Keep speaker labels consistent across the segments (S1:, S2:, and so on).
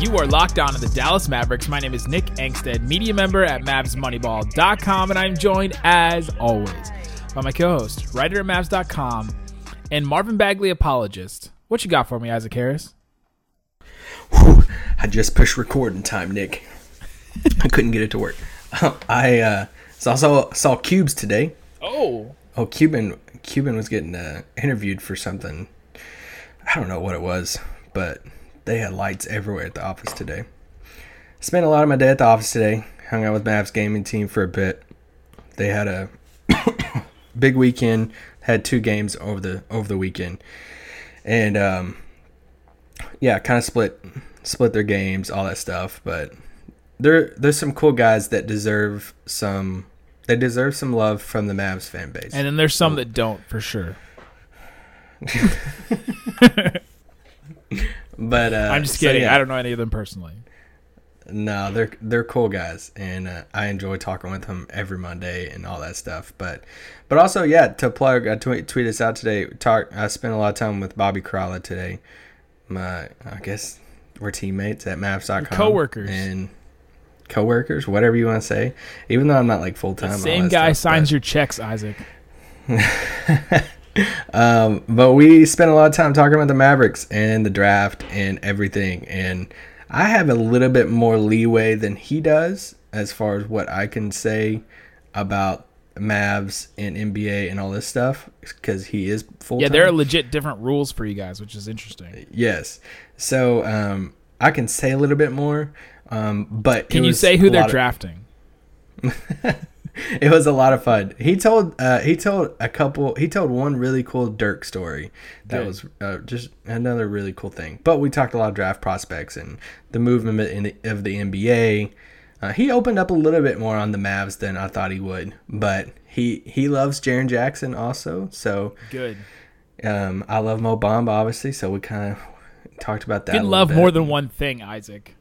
S1: You are locked on to the Dallas Mavericks. My name is Nick Angstadt, media member at MavsMoneyball.com, and I'm joined, as always, by my co-host, writer at Mavs.com, and Marvin Bagley apologist. What you got for me, Isaac Harris?
S2: Whew, I just pushed record in time, Nick. I couldn't get it to work. I uh, saw, saw saw Cubes today.
S1: Oh,
S2: Oh, Cuban Cuban was getting uh, interviewed for something. I don't know what it was, but they had lights everywhere at the office today. Spent a lot of my day at the office today. Hung out with Mavs gaming team for a bit. They had a big weekend. Had two games over the over the weekend, and um, yeah, kind of split split their games, all that stuff. But there there's some cool guys that deserve some. They deserve some love from the Mavs fan base.
S1: and then there's some that don't for sure.
S2: But uh,
S1: I'm just
S2: so,
S1: kidding.
S2: yeah.
S1: I don't know any of them personally.
S2: No, they're they're cool guys, and uh, I enjoy talking with them every Monday and all that stuff. But but also, yeah, to plug, I tweet tweet this out today. Talk. I spent a lot of time with Bobby Karalla today. My, I guess we're teammates at Mavs.com.
S1: coworkers.
S2: and coworkers, whatever you want to say. Even though I'm not like full time.
S1: Same guy signs your checks, Isaac.
S2: Um, but we spent a lot of time talking about the Mavericks and the draft and everything. And I have a little bit more leeway than he does as far as what I can say about Mavs and NBA and all this stuff because he is full.
S1: Yeah, there are legit different rules for you guys, which is interesting.
S2: yes. So um, I can say a little bit more. Um, but
S1: Can you say who they're
S2: of-
S1: drafting?
S2: it was a lot of fun. He told uh, he told a couple. He told one really cool Dirk story. That was uh, just another really cool thing. But we talked a lot of draft prospects and the movement in the, of the NBA. Uh, he opened up a little bit more on the Mavs than I thought he would. But he he loves Jaren Jackson also. So
S1: Good.
S2: um, I love Mo Bamba obviously. So we kind of talked about that.
S1: You can love
S2: bit.
S1: more than one thing, Isaac.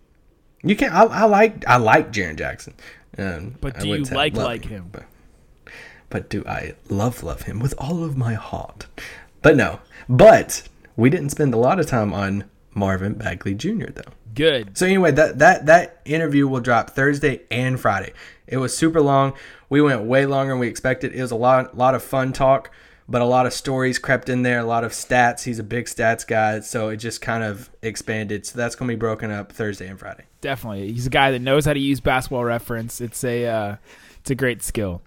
S2: You can. I, I like. I like Jaren Jackson. Um,
S1: But do you
S2: wouldn't say I
S1: like like him?
S2: But, but do I love love him with all of my heart? But no. But we didn't spend a lot of time on Marvin Bagley Jr. though.
S1: Good.
S2: So anyway, that that that interview will drop Thursday and Friday. It was super long. We went way longer than we expected. It was a lot lot of fun talk, but a lot of stories crept in there, a lot of stats. He's a big stats guy, so it just kind of expanded. So that's going to be broken up Thursday and Friday.
S1: Definitely. He's a guy that knows how to use basketball reference. It's a uh, it's a great skill.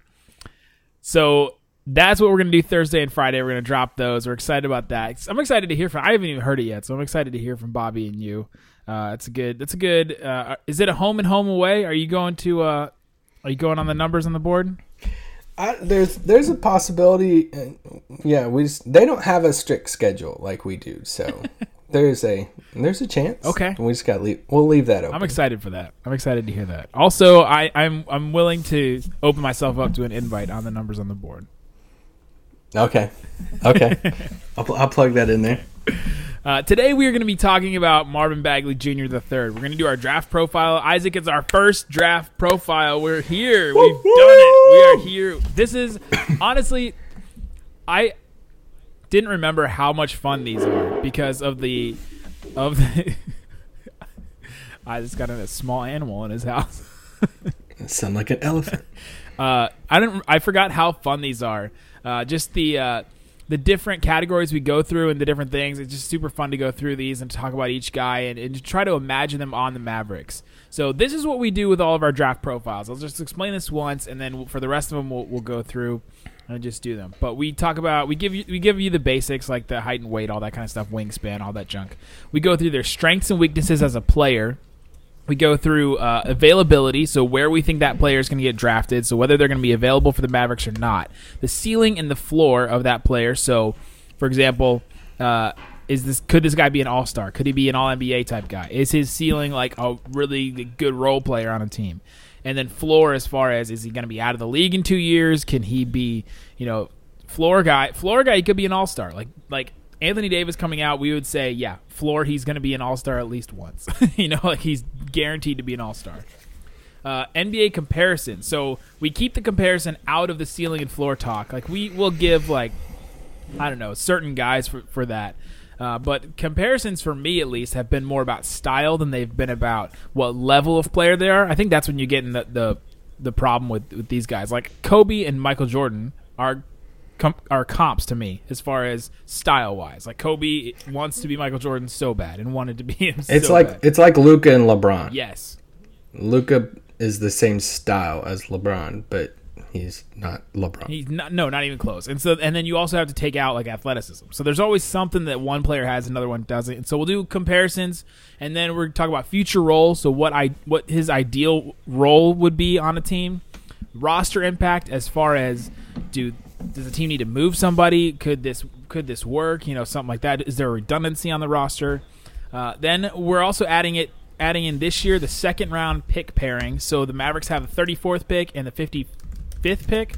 S1: So that's what we're gonna do Thursday and Friday. We're gonna drop those. We're excited about that. I'm excited to hear from. I haven't even heard it yet, so I'm excited to hear from Bobby and you. Uh, it's a good. That's a good. Uh, is it a home and home away? Are you going to? Uh, are you going on the numbers on the board?
S2: I, there's there's a possibility. uh, Yeah, we just, they don't have a strict schedule like we do, so there's a there's a chance.
S1: Okay.
S2: we just got leave. We'll leave that open.
S1: I'm excited for that. I'm excited to hear that. Also, I, I'm I'm willing to open myself up to an invite on the numbers on the board.
S2: okay, okay. I'll, I'll plug that in there.
S1: Uh, today we are going to be talking about Marvin Bagley Jr. the third. We're going to do our draft profile. Isaac, it's our first draft profile. We're here. We've done it. We are here. This is honestly, I didn't remember how much fun these are because of the of the. I just got a small animal in his house.
S2: Sound like an elephant.
S1: Uh, I didn't. I forgot how fun these are. Uh, just the uh, the different categories we go through and the different things. It's just super fun to go through these and talk about each guy and, and to try to imagine them on the Mavericks. So this is what we do with all of our draft profiles. I'll just explain this once, and then for the rest of them, we'll, we'll go through and just do them. But we talk about we give you we give you the basics like the height and weight, all that kind of stuff, wingspan, all that junk. We go through their strengths and weaknesses as a player. We go through uh, availability, so where we think that player is going to get drafted, so whether they're going to be available for the Mavericks or not. The ceiling and the floor of that player. So, for example, uh, is this could this guy be an all star? Could he be an all NBA type guy? Is his ceiling like a really good role player on a team? And then floor as far as is he going to be out of the league in two years? Can he be you know floor guy? Floor guy he could be an all star. Like like Anthony Davis coming out, we would say yeah, floor he's going to be an all star at least once. you know like he's guaranteed to be an all star. Uh, NBA comparison. So we keep the comparison out of the ceiling and floor talk. Like we will give like I don't know certain guys for for that. Uh, but comparisons for me at least have been more about style than they've been about what level of player they are. I think that's when you get in the the, the problem with, with these guys. Like Kobe and Michael Jordan are com- are comps to me as far as style wise. Like Kobe wants to be Michael Jordan so bad and wanted to be him.
S2: It's
S1: so
S2: like
S1: bad.
S2: it's like Luka and LeBron.
S1: yes,
S2: Luka is the same style as LeBron, but he's not LeBron.
S1: He's not no, not even close. And so and then you also have to take out like athleticism. So there's always something that one player has another one doesn't. And so we'll do comparisons and then we're talking about future roles, so what I what his ideal role would be on a team. Roster impact as far as do does the team need to move somebody? Could this could this work? You know, something like that. Is there a redundancy on the roster? Uh, then we're also adding it adding in this year the second round pick pairing. So the Mavericks have the 34th pick and the 55th pick.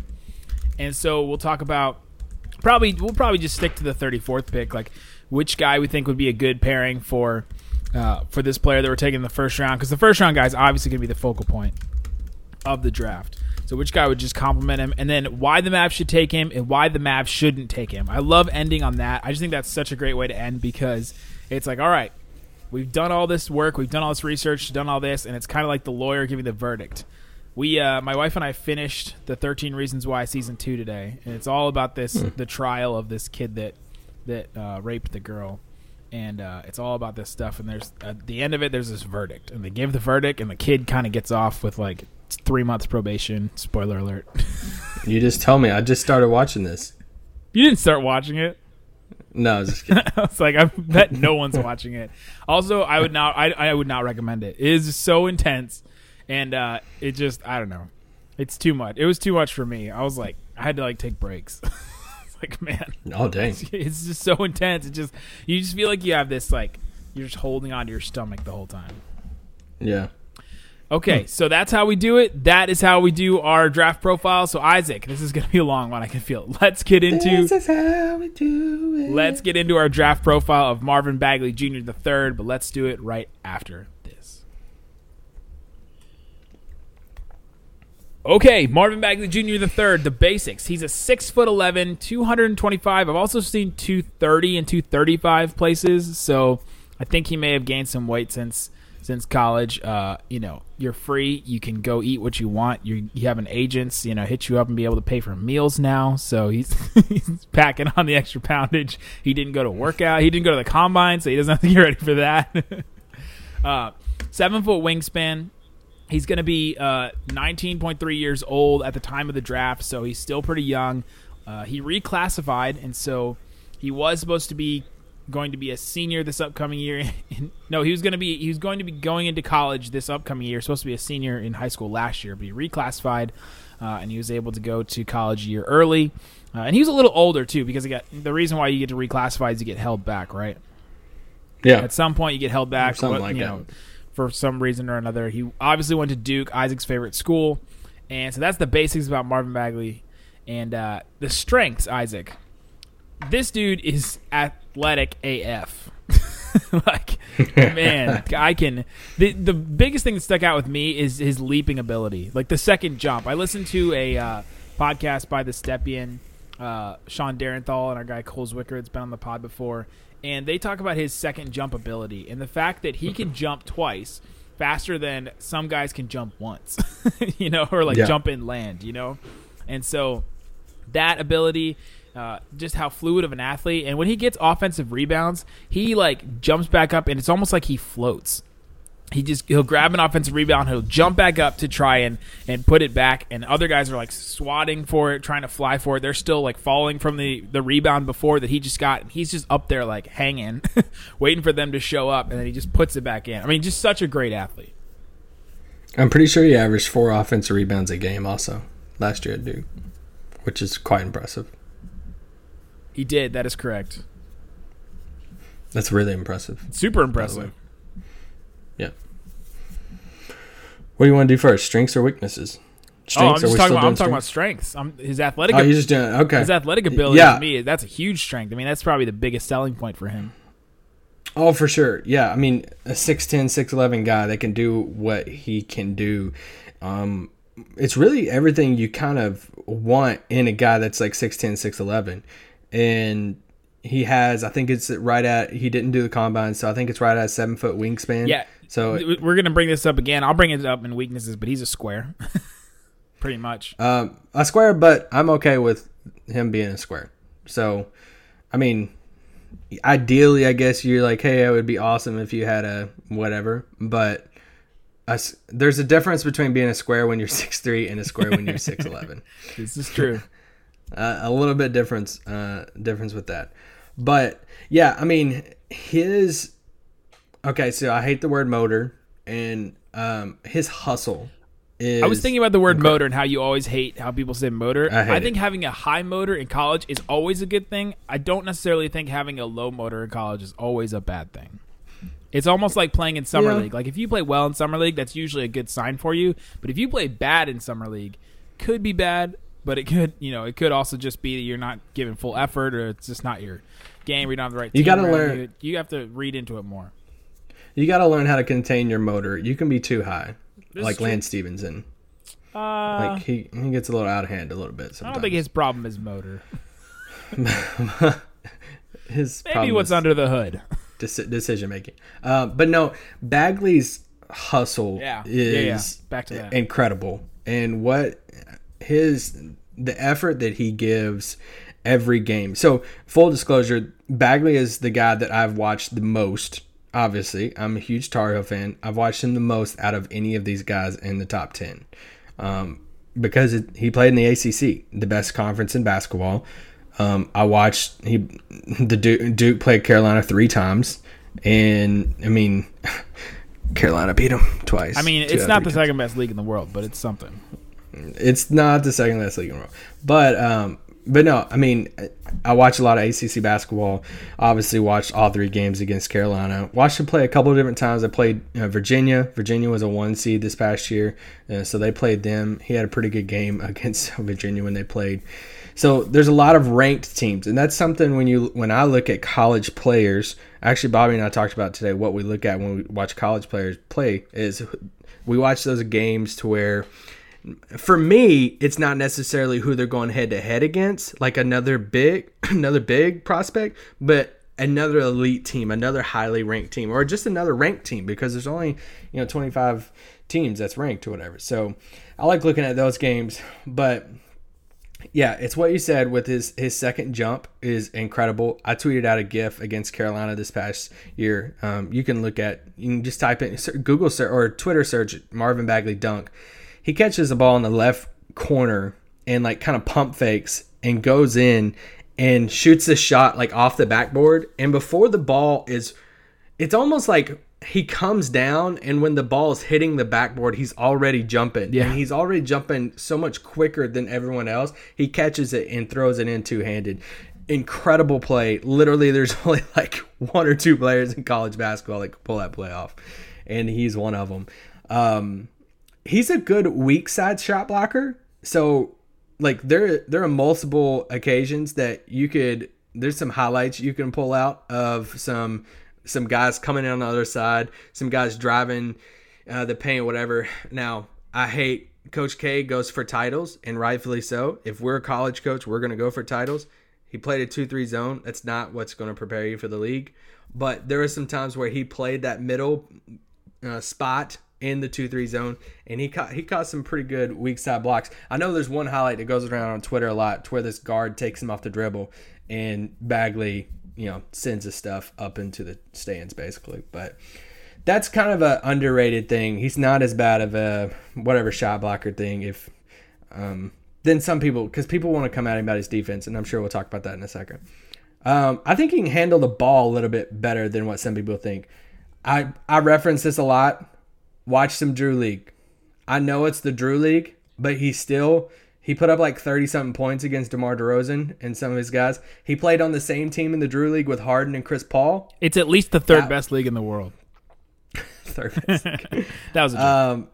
S1: And so we'll talk about probably we'll probably just stick to the 34th pick like which guy we think would be a good pairing for uh, for this player that we're taking in the first round because the first round guy is obviously going to be the focal point of the draft. So which guy would just compliment him, and then why the Mavs should take him, and why the Mavs shouldn't take him. I love ending on that. I just think that's such a great way to end because it's like, all right, we've done all this work, we've done all this research, done all this, and it's kind of like the lawyer giving the verdict. We, uh, my wife and I, finished the 13 Reasons Why season two today, and it's all about this the trial of this kid that that uh, raped the girl, and uh, it's all about this stuff. And there's at the end of it, there's this verdict, and they give the verdict, and the kid kind of gets off with like three months probation. Spoiler alert.
S2: You just tell me. I just started watching this.
S1: you didn't start watching it.
S2: No, I was just kidding.
S1: I was like, I bet no one's watching it. Also, I would not, I, I would not recommend it. It is so intense, and uh, it just, I don't know, it's too much. It was too much for me. I was like, I had to like take breaks. like, man,
S2: oh dang.
S1: it's just so intense. It just, you just feel like you have this like, you're just holding on to your stomach the whole time.
S2: Yeah.
S1: Okay, hmm. so that's how we do it. That is how we do our draft profile. So Isaac, this is going to be a long one. I can feel. it. Let's get into This
S2: is how we do it.
S1: let's get into our draft profile of Marvin Bagley Jr. the third. But let's do it right after this. Okay, Marvin Bagley Jr. the third. The basics. He's a six foot 11, 225. I've also seen 230 and 235 places. So I think he may have gained some weight since since college. Uh, you know, you're free. You can go eat what you want. You you have an agents, you know, hit you up and be able to pay for meals now. So he's he's packing on the extra poundage. He didn't go to workout. He didn't go to the combine, so he doesn't have to get ready for that. uh, seven foot wingspan. He's going to be uh, 19.3 years old at the time of the draft, so he's still pretty young. Uh, he reclassified, and so he was supposed to be going to be a senior this upcoming year. no, he was going to be he was going to be going into college this upcoming year. Supposed to be a senior in high school last year, but he reclassified, uh, and he was able to go to college a year early. Uh, and he was a little older too, because he got the reason why you get to reclassify is you get held back, right?
S2: Yeah.
S1: At some point, you get held back,
S2: Or something
S1: what-
S2: like
S1: you
S2: that.
S1: know, for some reason or another. He obviously went to Duke, Isaac's favorite school, and so that's the basics about Marvin Bagley and uh, the strengths. Isaac, this dude is athletic AF. like, man, I can. The the biggest thing that stuck out with me is his leaping ability, like the second jump. I listened to a uh, podcast by the Stepien, uh, Sean Derenthal, and our guy Cole Zwicker. that's been on the pod before, and they talk about his second jump ability and the fact that he can jump twice faster than some guys can jump once, you know, or like
S2: Yeah.
S1: jump and land, you know, and so that ability. Uh, just how fluid of an athlete, and when he gets offensive rebounds, he like jumps back up, and it's almost like he floats. He just he'll grab an offensive rebound he'll jump back up to try and and put it back and other guys are like swatting for it trying to fly for it. They're still like falling from the the rebound before that he just got and he's just up there like hanging waiting for them to show up and then he just puts it back in. I mean just such a great athlete.
S2: I'm pretty sure he averaged four offensive rebounds a game also last year at Duke, which is quite impressive.
S1: He did that is correct
S2: That's really impressive.
S1: Super impressive.
S2: Yeah. What do you want to do first? Strengths or weaknesses?
S1: Oh, I'm just talking about. I'm talking about
S2: strengths?
S1: strengths. I'm, his athletic.
S2: Oh, you're just doing okay.
S1: his athletic ability
S2: Yeah.
S1: to me, that's a huge strength. I mean, that's probably the biggest selling point for him.
S2: Oh, for sure. Yeah, I mean, a 6'10", 6'11 guy that can do what he can do. Um, it's really everything you kind of want in a guy that's like 6'10", 6'11". And he has, I think it's right at, he didn't do the combine, so I think it's right at a seven-foot wingspan.
S1: Yeah.
S2: So,
S1: We're gonna bring this up again. I'll bring it up in weaknesses, but he's a square, pretty much.
S2: um, a square, but I'm okay with him being a square. So, I mean, ideally, I guess you're like, hey, it would be awesome if you had a whatever, but a there's a difference between being a square when you're 6'3 and a square when you're 6'11.
S1: This is true.
S2: Uh, a little bit difference uh, difference with that. But yeah, I mean his okay. So I hate the word motor and um, his hustle. Is,
S1: I was thinking about the word motor and how you always hate how people say motor.
S2: I
S1: I think
S2: it.
S1: having a high motor in college is always a good thing. I don't necessarily think having a low motor in college is always a bad thing. It's almost like playing in summer
S2: Yeah.
S1: league. Like if you play well in summer league, that's usually a good sign for you. But if you play bad in summer league, could be bad, but it could, you know, it could also just be that you're not giving full effort or it's just not your game. Or you don't have the right.
S2: You gotta learn-
S1: You. You have to read into it more.
S2: you got to learn how to contain your motor. You can be too high,
S1: This
S2: like. Lance Stephenson.
S1: Uh,
S2: Like he he gets a little out of hand a little bit.
S1: I
S2: Sometimes.
S1: don't think his problem is motor.
S2: his
S1: Maybe
S2: problem
S1: what's
S2: is
S1: under the hood.
S2: deci- decision making. Uh, but no, Bagley's hustle
S1: Yeah.
S2: is
S1: Yeah, yeah. Back to that.
S2: incredible, and what his the effort that he gives every game. So full disclosure, Bagley is the guy that I've watched the most. Obviously, I'm a huge Tar Heel fan. I've watched him the most out of any of these guys in the top ten, um, because it, he played in the ACC, the best conference in basketball. Um, I watched he the Duke, Duke played Carolina three times, and I mean, Carolina beat him twice.
S1: I mean, it's not the second best league in the world, but it's something.
S2: It's not the second last league in the world. But um, but no, I mean, I watch a lot of ACC basketball. Obviously, watched all three games against Carolina. Watched them play a couple of different times. I played uh, Virginia. Virginia was a one seed this past year, uh, so they played them. He had a pretty good game against Virginia when they played. So there's a lot of ranked teams, and that's something when you when I look at college players. Actually, Bobby and I talked about today. What we look at when we watch college players play is we watch those games to where for me, it's not necessarily who they're going head to head against, like another big, another big prospect, but another elite team, another highly ranked team, or just another ranked team because there's only you know 25 teams that's ranked or whatever. So I like looking at those games, but yeah, it's what you said with his his second jump is incredible. I tweeted out a GIF against Carolina this past year. Um, you can look at you can just type in Google search or Twitter search Marvin Bagley dunk. He catches the ball in the left corner and like kind of pump fakes and goes in and shoots the shot like off the backboard. And before the ball is, it's almost like he comes down and when the ball is hitting the backboard, he's already jumping.
S1: Yeah.
S2: And he's already jumping so much quicker than everyone else. He catches it and throws it in two handed. Incredible play. Literally, there's only like one or two players in college basketball that can pull that play off. And he's one of them. Um, he's a good weak side shot blocker. So like there there are multiple occasions that you could there's some highlights you can pull out of some some guys coming in on the other side, some guys driving uh, the paint, whatever. Now I hate Coach K goes for titles, and rightfully so. If we're a college coach, we're to go for titles. He played a 2 3 zone. That's not what's to prepare you for the league. But there are some times where he played that middle uh, spot in the 2 3 zone, and he caught, he caught some pretty good weak side blocks. I know there's one highlight that goes around on Twitter a lot to where this guard takes him off the dribble, and Bagley, you know, sends his stuff up into the stands basically. But that's kind of an underrated thing. He's not as bad of a whatever shot blocker thing. If um, then some people, because people want to come at him about his defense, and I'm sure we'll talk about that in a second. Um, I think he can handle the ball a little bit better than what some people think. I I reference this a lot. Watch some Drew League. I know it's the Drew League, but he still He put up like 30 something points against DeMar DeRozan and some of his guys. He played on the same team in the Drew League with Harden and Chris Paul.
S1: It's at least the third
S2: That-
S1: best league in the world.
S2: Third best.
S1: That was a joke.
S2: um,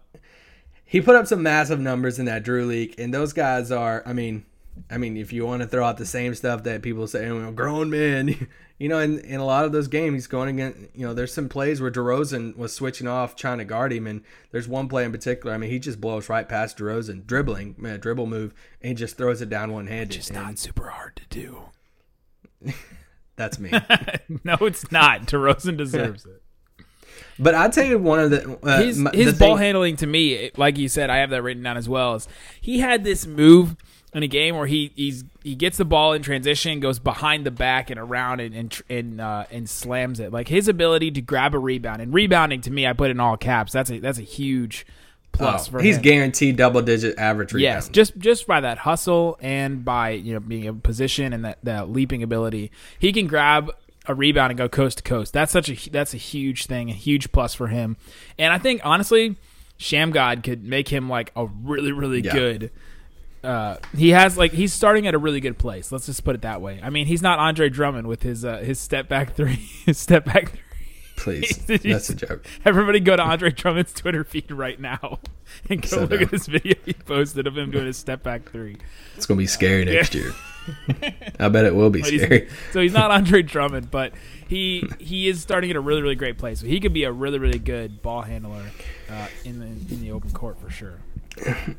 S2: he put up some massive numbers in that Drew League, and those guys are. I mean, I mean, if you want to throw out the same stuff that people say, you know, grown men, you know, in, in a lot of those games, he's going against. You know, there's some plays where DeRozan was switching off, trying to guard him, and there's one play in particular. I mean, he just blows right past DeRozan, dribbling, man, dribble move, and he just throws it down one handed.
S1: it's not super hard to do.
S2: That's me.
S1: no, it's not. DeRozan deserves it.
S2: but I'd tell you one of the uh,
S1: his his
S2: the
S1: ball
S2: thing-
S1: handling to me, like you said, I have that written down as well. Is he had this move in a game where he he's he gets the ball in transition, goes behind the back and around and and and, uh, and slams it. Like his ability to grab a rebound and rebounding to me, I put it in all caps. That's a that's a huge plus
S2: Oh, he's
S1: him.
S2: guaranteed double digit average rebounds.
S1: Yes, just just by that hustle and by you know being in position and that, that leaping ability, he can grab a rebound and go coast to coast. That's such a that's a huge thing, a huge plus for him. And I think honestly, Shammgod could make him like a really really
S2: Yeah.
S1: good. Uh, he has like he's starting at a really good place. Let's just put it that way. I mean, he's not Andre Drummond with his uh, his step back three, his step back three.
S2: Please, that's a joke.
S1: Everybody go to Andre Drummond's Twitter feed right now and go
S2: So
S1: look at this video he posted of him doing his step back three.
S2: It's gonna be scary next year. I bet it will be
S1: But he's-
S2: scary.
S1: so he's not Andre Drummond, but he he is starting at a really really great place. So he could be a really really good ball handler uh, in the in the open court for sure.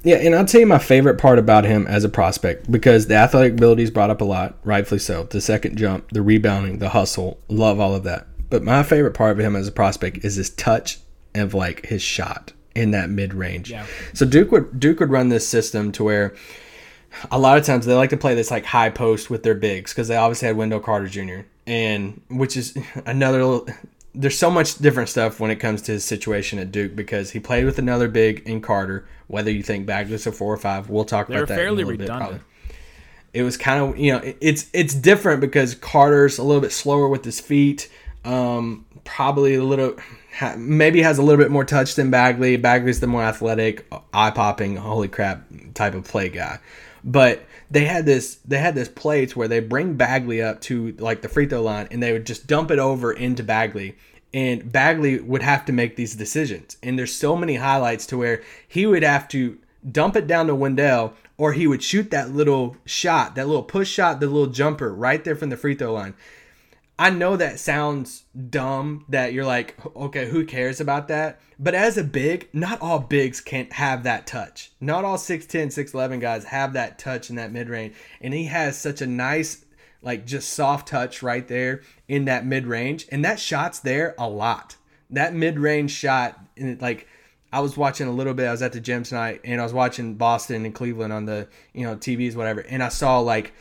S2: Yeah, and I'll tell you my favorite part about him as a prospect because the athletic abilities brought up a lot, rightfully so. The second jump, the rebounding, the hustle, love all of that. But my favorite part of him as a prospect is his touch of like his shot in that mid range.
S1: Yeah.
S2: So Duke would Duke would run this system to where a lot of times they like to play this like high post with their bigs because they obviously had Wendell Carter Jr. and which is another little. There's so much different stuff when it comes to his situation at Duke because he played with another big in Carter. Whether you think Bagley's a four or five, we'll talk
S1: They're
S2: about that. in a
S1: fairly
S2: little bit,
S1: redundant.
S2: probably. It was kind of you know it- it's it's different because Carter's a little bit slower with his feet. Um, probably a little maybe has a little bit more touch than Bagley. Bagley's the more athletic, eye popping, holy crap type of play guy. But they had this they had this play to where they bring Bagley up to like the free throw line and they would just dump it over into Bagley. And Bagley would have to make these decisions. And there's so many highlights to where he would have to dump it down to Wendell or he would shoot that little shot, that little push shot, the little jumper right there from the free throw line. I know that sounds dumb that you're like, okay, who cares about that? But as a big, not all bigs can't have that touch. Not all 6'10, 6'11 guys have that touch in that mid range. And he has such a nice, like, just soft touch right there in that mid range. And that shot's there a lot. That mid range shot, like, I was watching a little bit. I was at the gym tonight, and I was watching Boston and Cleveland on the you know TVs, whatever. And I saw like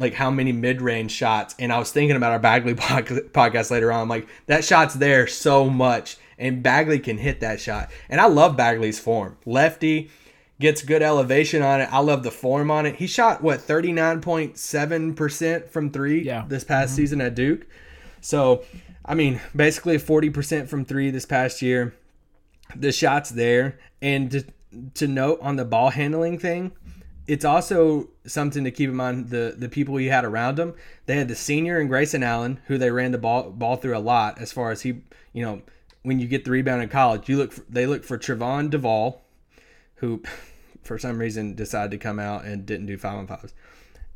S2: like how many mid range shots, and I was thinking about our Bagley podcast later on. Like that shot's there so much, and Bagley can hit that shot. And I love Bagley's form, lefty. Gets good elevation on it. I love the form on it. He shot what thirty nine point seven percent from three
S1: Yeah.
S2: this past mm-hmm. season at Duke. So, I mean, basically forty percent from three this past year the shots there and to, to note on the ball handling thing it's also something to keep in mind the the people he had around him they had the senior and grayson allen who they ran the ball ball through a lot as far as he you know when you get the rebound in college you look for, they look for Trevon Duval who for some reason decided to come out and didn't do five on fives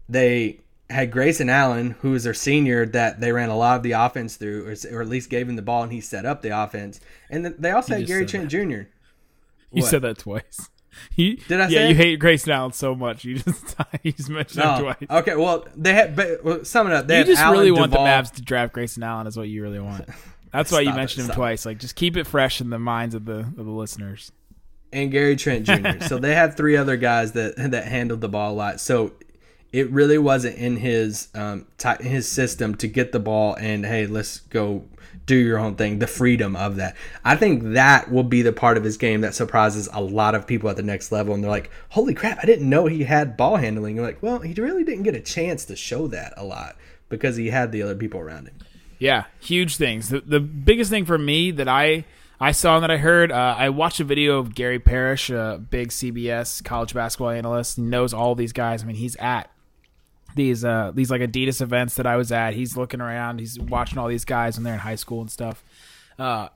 S2: they had Grayson Allen, who was their senior, that they ran a lot of the offense through, or, or at least gave him the ball and he set up the offense. And then they also had Gary Trent Jr.
S1: You
S2: What?
S1: said that twice. You,
S2: Did I
S1: Yeah, you
S2: it?
S1: hate Grayson Allen so much. You just you just mentioned him
S2: Oh,
S1: twice.
S2: okay. Well, they had. But well, sum it up. They
S1: You just
S2: Allen,
S1: really want
S2: Duval,
S1: the Mavs to draft Grayson Allen, is what you really want. That's why you
S2: Stop it,
S1: mentioned him
S2: stop
S1: twice. Like, just keep it fresh in the minds of the of the listeners.
S2: and Gary Trent Jr. so they had three other guys that that handled the ball a lot. So it really wasn't in his um his system to get the ball and hey, let's go do your own thing. The freedom of that. I think that will be the part of his game that surprises a lot of people at the next level. And they're like, "Holy crap! I didn't know he had ball handling." You're like, "Well, he really didn't get a chance to show that a lot because he had the other people around him."
S1: Yeah, huge things. The, the biggest thing for me that I I saw and that I heard. Uh, I watched a video of Gary Parrish, a big CBS college basketball analyst. He knows all these guys. I mean, he's at these uh, these like Adidas events that I was at. He's looking around. He's watching all these guys when they're in high school and stuff. Uh,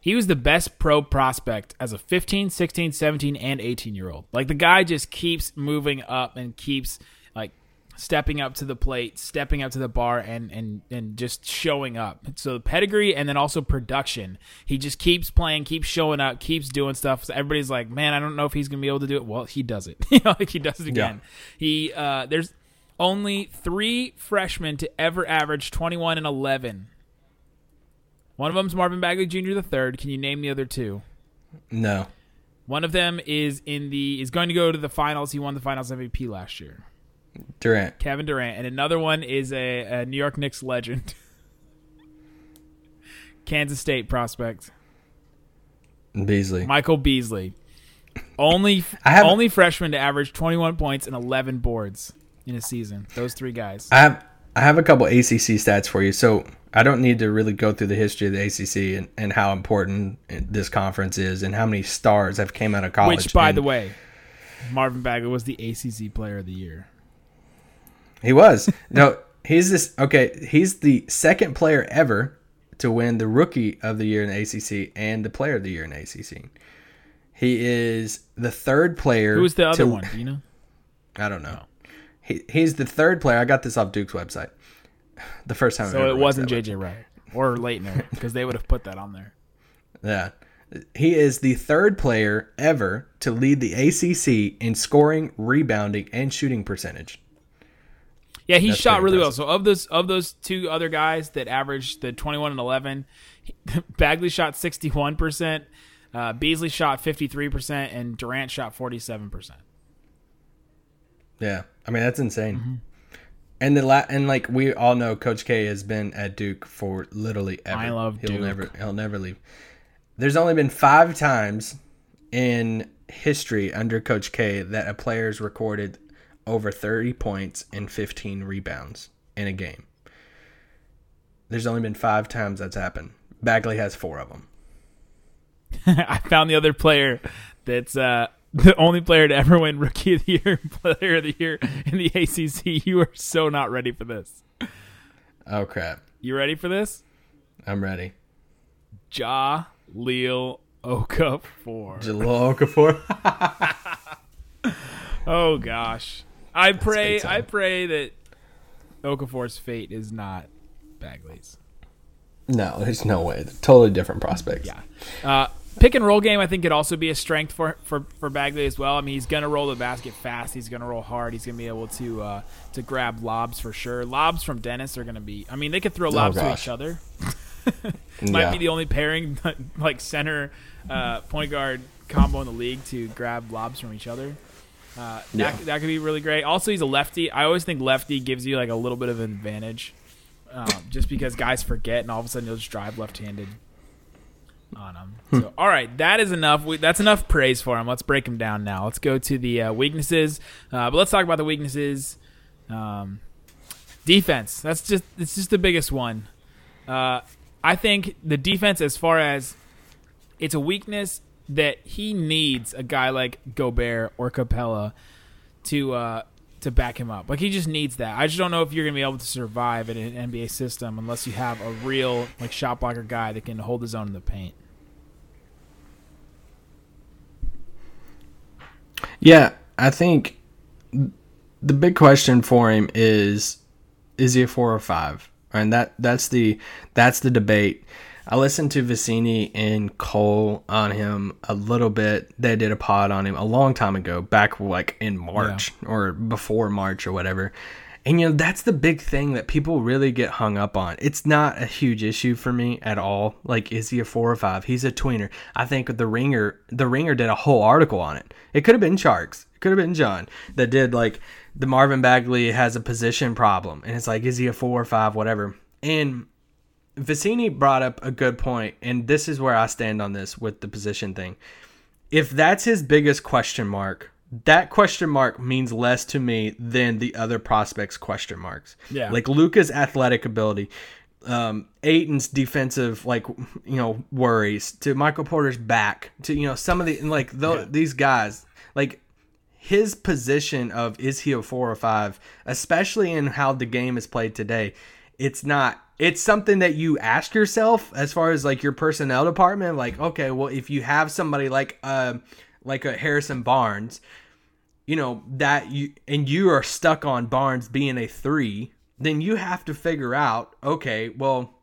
S1: he was the best pro prospect as a 15, 16, 17, and 18 year old. Like the guy just keeps moving up and keeps like stepping up to the plate, stepping up to the bar, and and and just showing up. So pedigree and then also production. He just keeps playing, keeps showing up, keeps doing stuff. So everybody's like, man, I don't know if he's gonna be able to do it. Well, he does it. you know, like he does it again. He uh, there's only three freshmen to ever average 21 and 11. One of them's Marvin Bagley Jr. the third. Can you name the other two?
S2: No.
S1: One of them is in the is going to go to the finals. He won the finals MVP last year.
S2: Durant.
S1: Kevin Durant, and another one is a, a New York Knicks legend, Kansas State prospect
S2: Beasley.
S1: Michael Beasley. Only
S2: I have-
S1: only freshman to average 21 points and 11 boards in a season. Those three guys.
S2: I have I have a couple ACC stats for you. So I don't need to really go through the history of the ACC and, and how important this conference is and how many stars have came out of college.
S1: Which, by
S2: And
S1: the way, Marvin Bagley was the ACC Player of the Year.
S2: he was no, he's this okay. He's the second player ever to win the Rookie of the Year in the ACC and the Player of the Year in the ACC. He is the third player.
S1: Who was the other
S2: to-
S1: one? Do you know?
S2: I don't know. He, he's the third player. I got this off Duke's website. The first time.
S1: So it wasn't JJ Wright or Laettner because they would have put that on there.
S2: Yeah. He is the third player ever to lead the ACC in scoring, rebounding, and shooting percentage.
S1: Yeah, he
S2: That's
S1: shot really well. So of those of those two other guys that averaged the 21 and 11, Bagley shot 61 percent, uh, Beasley shot 53 percent, and Durant shot 47 percent.
S2: Yeah, I mean that's insane.
S1: Mm-hmm.
S2: And the la- and like we all know, Coach K has been at Duke for literally ever.
S1: I love
S2: he'll
S1: Duke.
S2: never he'll never leave. There's only been five times in history under Coach K that a player's recorded over 30 points and 15 rebounds in a game. There's only been five times that's happened. Bagley has four of them.
S1: I found the other player that's uh, the only player to ever win Rookie of the Year, and Player of the Year in the ACC. You are so not ready for this.
S2: Oh crap!
S1: You ready for this?
S2: I'm ready.
S1: Ja Leal Okafor.
S2: Jahlil Okafor.
S1: Oh gosh, I pray. I pray that Okafor's fate is not Bagley's.
S2: no, there's no way. Totally different prospects.
S1: Yeah. Uh, pick and roll game, I think, could also be a strength for, for, for Bagley as well. I mean, he's going to roll the basket fast. He's going to roll hard. He's going to be able to uh, to grab lobs for sure. Lobs from Dennis are going to be. I mean, they could throw lobs to each other. Might
S2: Yeah.
S1: be the only pairing like center uh, point guard combo in the league to grab lobs from each other. Uh, that,
S2: Yeah.
S1: that could be really great. Also, he's a lefty. I always think lefty gives you like a little bit of an advantage, um, just because guys forget, and all of a sudden you'll just drive left-handed on him. So, all right, that is enough. We, that's enough praise for him. Let's break him down now. Let's go to the uh, weaknesses. Uh, but let's talk about the weaknesses. Um, defense. That's just it's just the biggest one. Uh, I think the defense, as far as it's a weakness that he needs a guy like Gobert or Capela to uh, to back him up. Like he just needs that. I just don't know if you're gonna be able to survive in an NBA system unless you have a real like shot blocker guy that can hold his own in the paint.
S2: Yeah, I think the big question for him is is he a four or five? And that that's the that's the debate. I listened to Vecenie and Cole on him a little bit. They did a pod on him a long time ago, back like in March or before March or whatever. And you know, that's the big thing that people really get hung up on. It's not a huge issue for me at all. Like, is he a four or five? He's a tweener. I think the ringer the ringer did a whole article on it. It could have been Tjarks. It could have been John that did like the Marvin Bagley has a position problem. And it's like, is he a four or five, whatever. And Vecenie brought up a good point, and this is where I stand on this with the position thing. If that's his biggest question mark, that question mark means less to me than the other prospects' question marks.
S1: Yeah.
S2: Like Luka's athletic ability. um, Ayton's defensive like you know worries to Michael Porter's back to you know some of the like tho- these guys like his position of is he a four or five, especially in how the game is played today, it's not. It's something that you ask yourself as far as like your personnel department. Like, okay, well, if you have somebody like uh like a Harrison Barnes, you know that you and you are stuck on Barnes being a three, then you have to figure out, okay, well,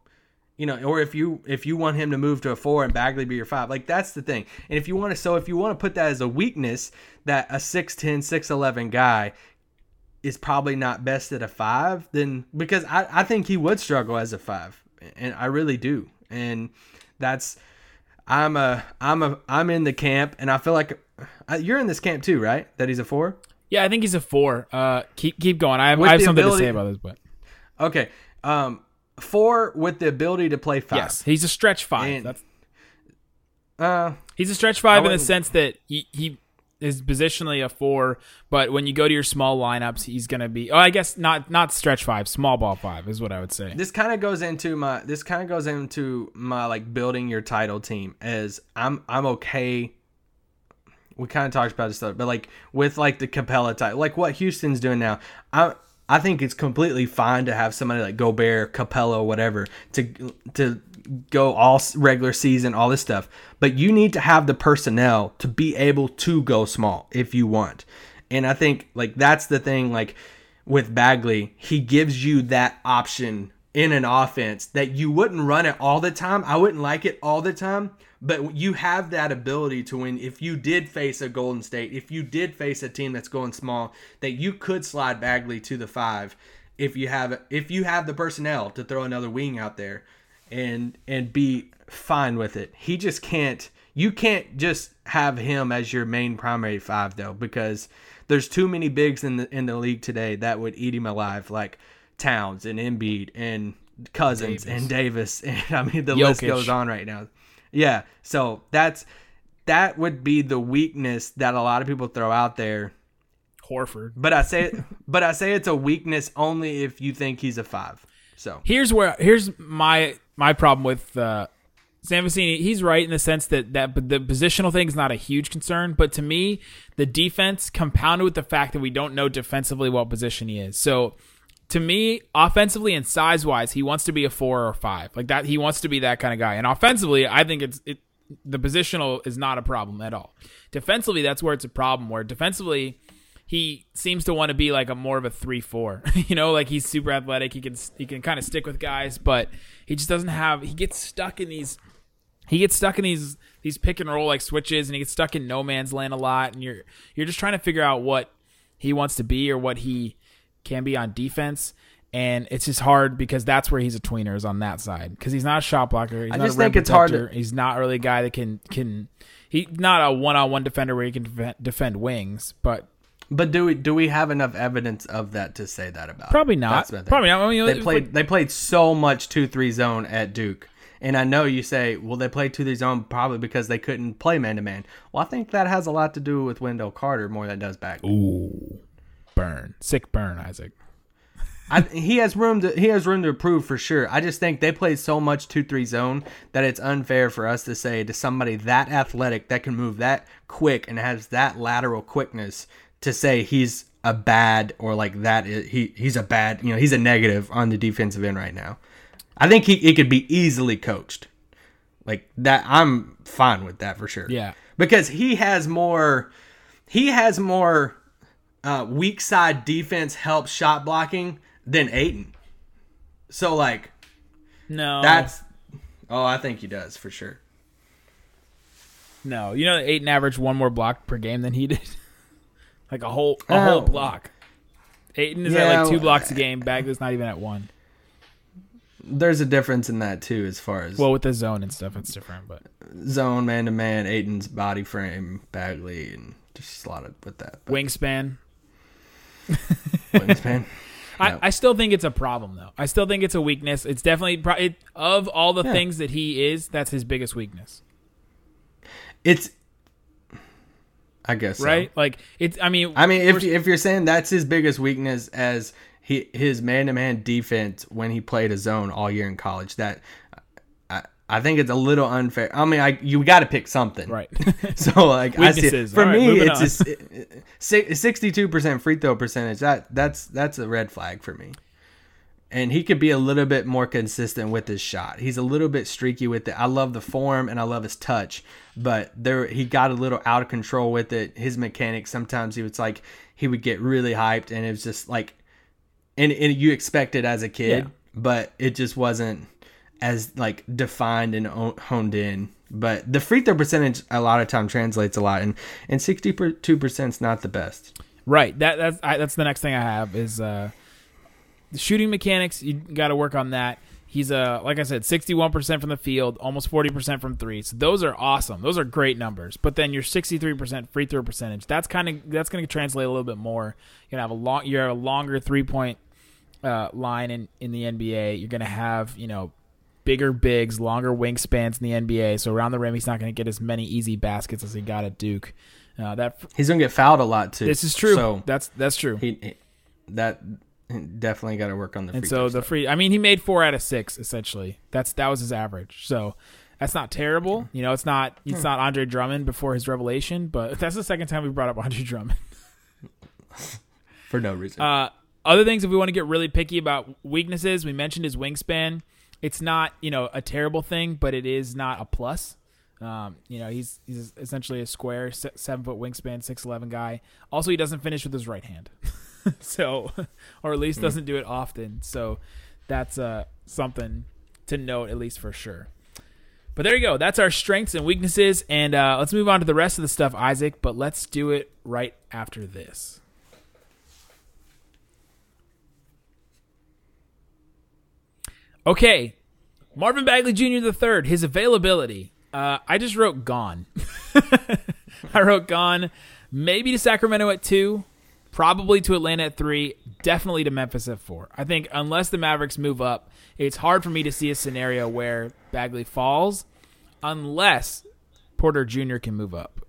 S2: you know, or if you if you want him to move to a four and Bagley be your five, like that's the thing. And if you want to, so if you want to put that as a weakness, that a 6'10", 6'11 guy is probably not best at a five, then because I, I think he would struggle as a five, and I really do, and that's I'm a I'm a I'm in the camp, and I feel like you're in this camp too, right? That he's a four.
S1: Yeah, I think he's a four. Uh, keep keep going. I have, I have something
S2: ability-
S1: to say about this, but
S2: Okay, um, four with the ability to play five.
S1: yes, he's a stretch five.
S2: And-
S1: That's
S2: Uh,
S1: He's a stretch five in the sense that he, he is positionally a four, but when you go to your small lineups, he's gonna be. Oh, I guess not not stretch five, small ball five is what I would say.
S2: this kind of goes into my this kind of goes into my like building your title team as I'm I'm okay. We kind of talked about this stuff, but like with like the Capela type, like what Houston's doing now, I I think it's completely fine to have somebody like Gobert, Capela, whatever to to go all regular season, all this stuff. But you need to have the personnel to be able to go small if you want. And I think like that's the thing like with Bagley, he gives you that option in an offense that you wouldn't run it all the time. I wouldn't like it all the time, but you have that ability to win if you did face a Golden State, if you did face a team that's going small, that you could slide Bagley to the 5 if you have if you have the personnel to throw another wing out there and and be fine with it. He just can't you can't just have him as your main primary five though because there's too many bigs in the in the league today that would eat him alive like Towns and Embiid and Cousins and Davis and I mean the list goes on right now. Yeah, so that's that would be the weakness that a lot of people throw out there.
S1: Horford.
S2: But I say but I say it's a weakness only if you think he's a 5. So
S1: Here's where here's my my problem with uh, Sam Vecenie. He's right in the sense that that the positional thing is not a huge concern, but to me, the defense compounded with the fact that we don't know defensively what position he is. So to me, offensively and size wise, he wants to be a four or five. Like that, he wants to be that kind of guy. And offensively, I think it's it the positional is not a problem at all. Defensively, that's where it's a problem. Where defensively, he seems to want to be like a more of a three four. you know, like he's super athletic. He can he can kind of stick with guys, but he just doesn't have. He gets stuck in these. He gets stuck in these these pick and roll like switches, and he gets stuck in no man's land a lot. And you're you're just trying to figure out what he wants to be or what he can be on defense. And it's just hard because that's where he's a tweener is on that side because he's not a shot blocker. He's
S2: I
S1: not
S2: just
S1: a
S2: think it's hard to-
S1: He's not really a guy that can can. He's not a one on one defender where he can defend, defend wings, but
S2: But do we do we have enough evidence of that to say that about?
S1: Probably not.
S2: That's.
S1: Probably not. I mean,
S2: they played
S1: like-
S2: they played so much two three zone at Duke, and I know you say, well, they played two three zone probably because they couldn't play man to man. Well, I think that has a lot to do with Wendell Carter more than it does back.
S1: Ooh, burn, sick burn, Isaac.
S2: I, he has room to he has room to improve for sure. I just think they played so much two three zone that it's unfair for us to say to somebody that athletic that can move that quick and has that lateral quickness to say he's a bad or like that is, he he's a bad you know he's a negative on the defensive end right now. I think he it could be easily coached like that. I'm fine with that for sure.
S1: Yeah.
S2: because he has more he has more uh, weak side defense helps shot blocking than Ayton. So like
S1: No,
S2: that's oh I think he does for sure.
S1: no. You know, Ayton averaged one more block per game than he did, like a whole a
S2: Oh.
S1: whole block. Ayton is at like two blocks a game. Bagley's not even at one.
S2: There's a difference in that too as far as
S1: Well, with the zone and stuff, it's different. But
S2: zone man to man, Ayton's body frame, Bagley, and just a lot of with that. But
S1: wingspan,
S2: wingspan.
S1: I, I still think it's a problem though. I still think it's a weakness. It's definitely pro- it, of all the
S2: Yeah.
S1: things that he is, that's his biggest weakness,
S2: It's I guess so.
S1: right? Like it's. I mean,
S2: I mean, if if you're saying that's his biggest weakness, as he his man to man defense when he played a zone all year in college. That I, think it's a little unfair. I mean, I you got to pick something,
S1: Right.
S2: so like I see,
S1: Weaknesses.
S2: for
S1: All
S2: me, it's a sixty-two percent free throw percentage. That that's that's a red flag for me. And he could be a little bit more consistent with his shot. He's a little bit streaky with it. I love the form and I love his touch, but there he got a little out of control with it. His mechanics sometimes he was like he would get really hyped and it was just like, and, and you expect it as a kid,
S1: Yeah.
S2: but it just wasn't as like defined and honed in. But the free throw percentage a lot of time translates a lot, and and sixty two percent is not the best.
S1: Right. That that's I, that's the next thing I have is uh, the shooting mechanics. You got to work on that. He's uh like I said, sixty one percent from the field, almost forty percent from three. So those are awesome. Those are great numbers. But then your sixty three percent free throw percentage. That's kind of that's going to translate a little bit more. You're gonna have a long. You have a longer three point uh, line in in the NBA. You're gonna have you know bigger bigs, longer wingspans in the NBA. So around the rim, he's not going to get as many easy baskets as he got at Duke. Uh, that
S2: He's gonna get fouled a lot too.
S1: this is true.
S2: So
S1: that's that's true.
S2: he, he that definitely got to work on the free
S1: and so the
S2: stuff.
S1: free, I mean, he made four out of six essentially. That's that was his average. So that's not terrible. You know, it's not
S2: Hmm.
S1: it's not Andre Drummond before his revelation, but that's the second time we brought up Andre Drummond.
S2: for no reason.
S1: Uh, other things, if we want to get really picky about weaknesses, we mentioned his wingspan. It's not you know a terrible thing, but it is not a plus. Um, you know, he's he's essentially a square, seven foot wingspan, six eleven guy. Also, he doesn't finish with his right hand, so or at least doesn't do it often. So that's uh something to note, at least for sure. But there you go. That's our strengths and weaknesses, and uh, let's move on to the rest of the stuff, Isaac. But let's do it right after this. Okay, Marvin Bagley Jr. the third. His availability. Uh, I just wrote gone. I wrote gone. Maybe to Sacramento at two, probably to Atlanta at three, definitely to Memphis at four. I think unless the Mavericks move up, it's hard for me to see a scenario where Bagley falls, unless Porter Jr. can move up.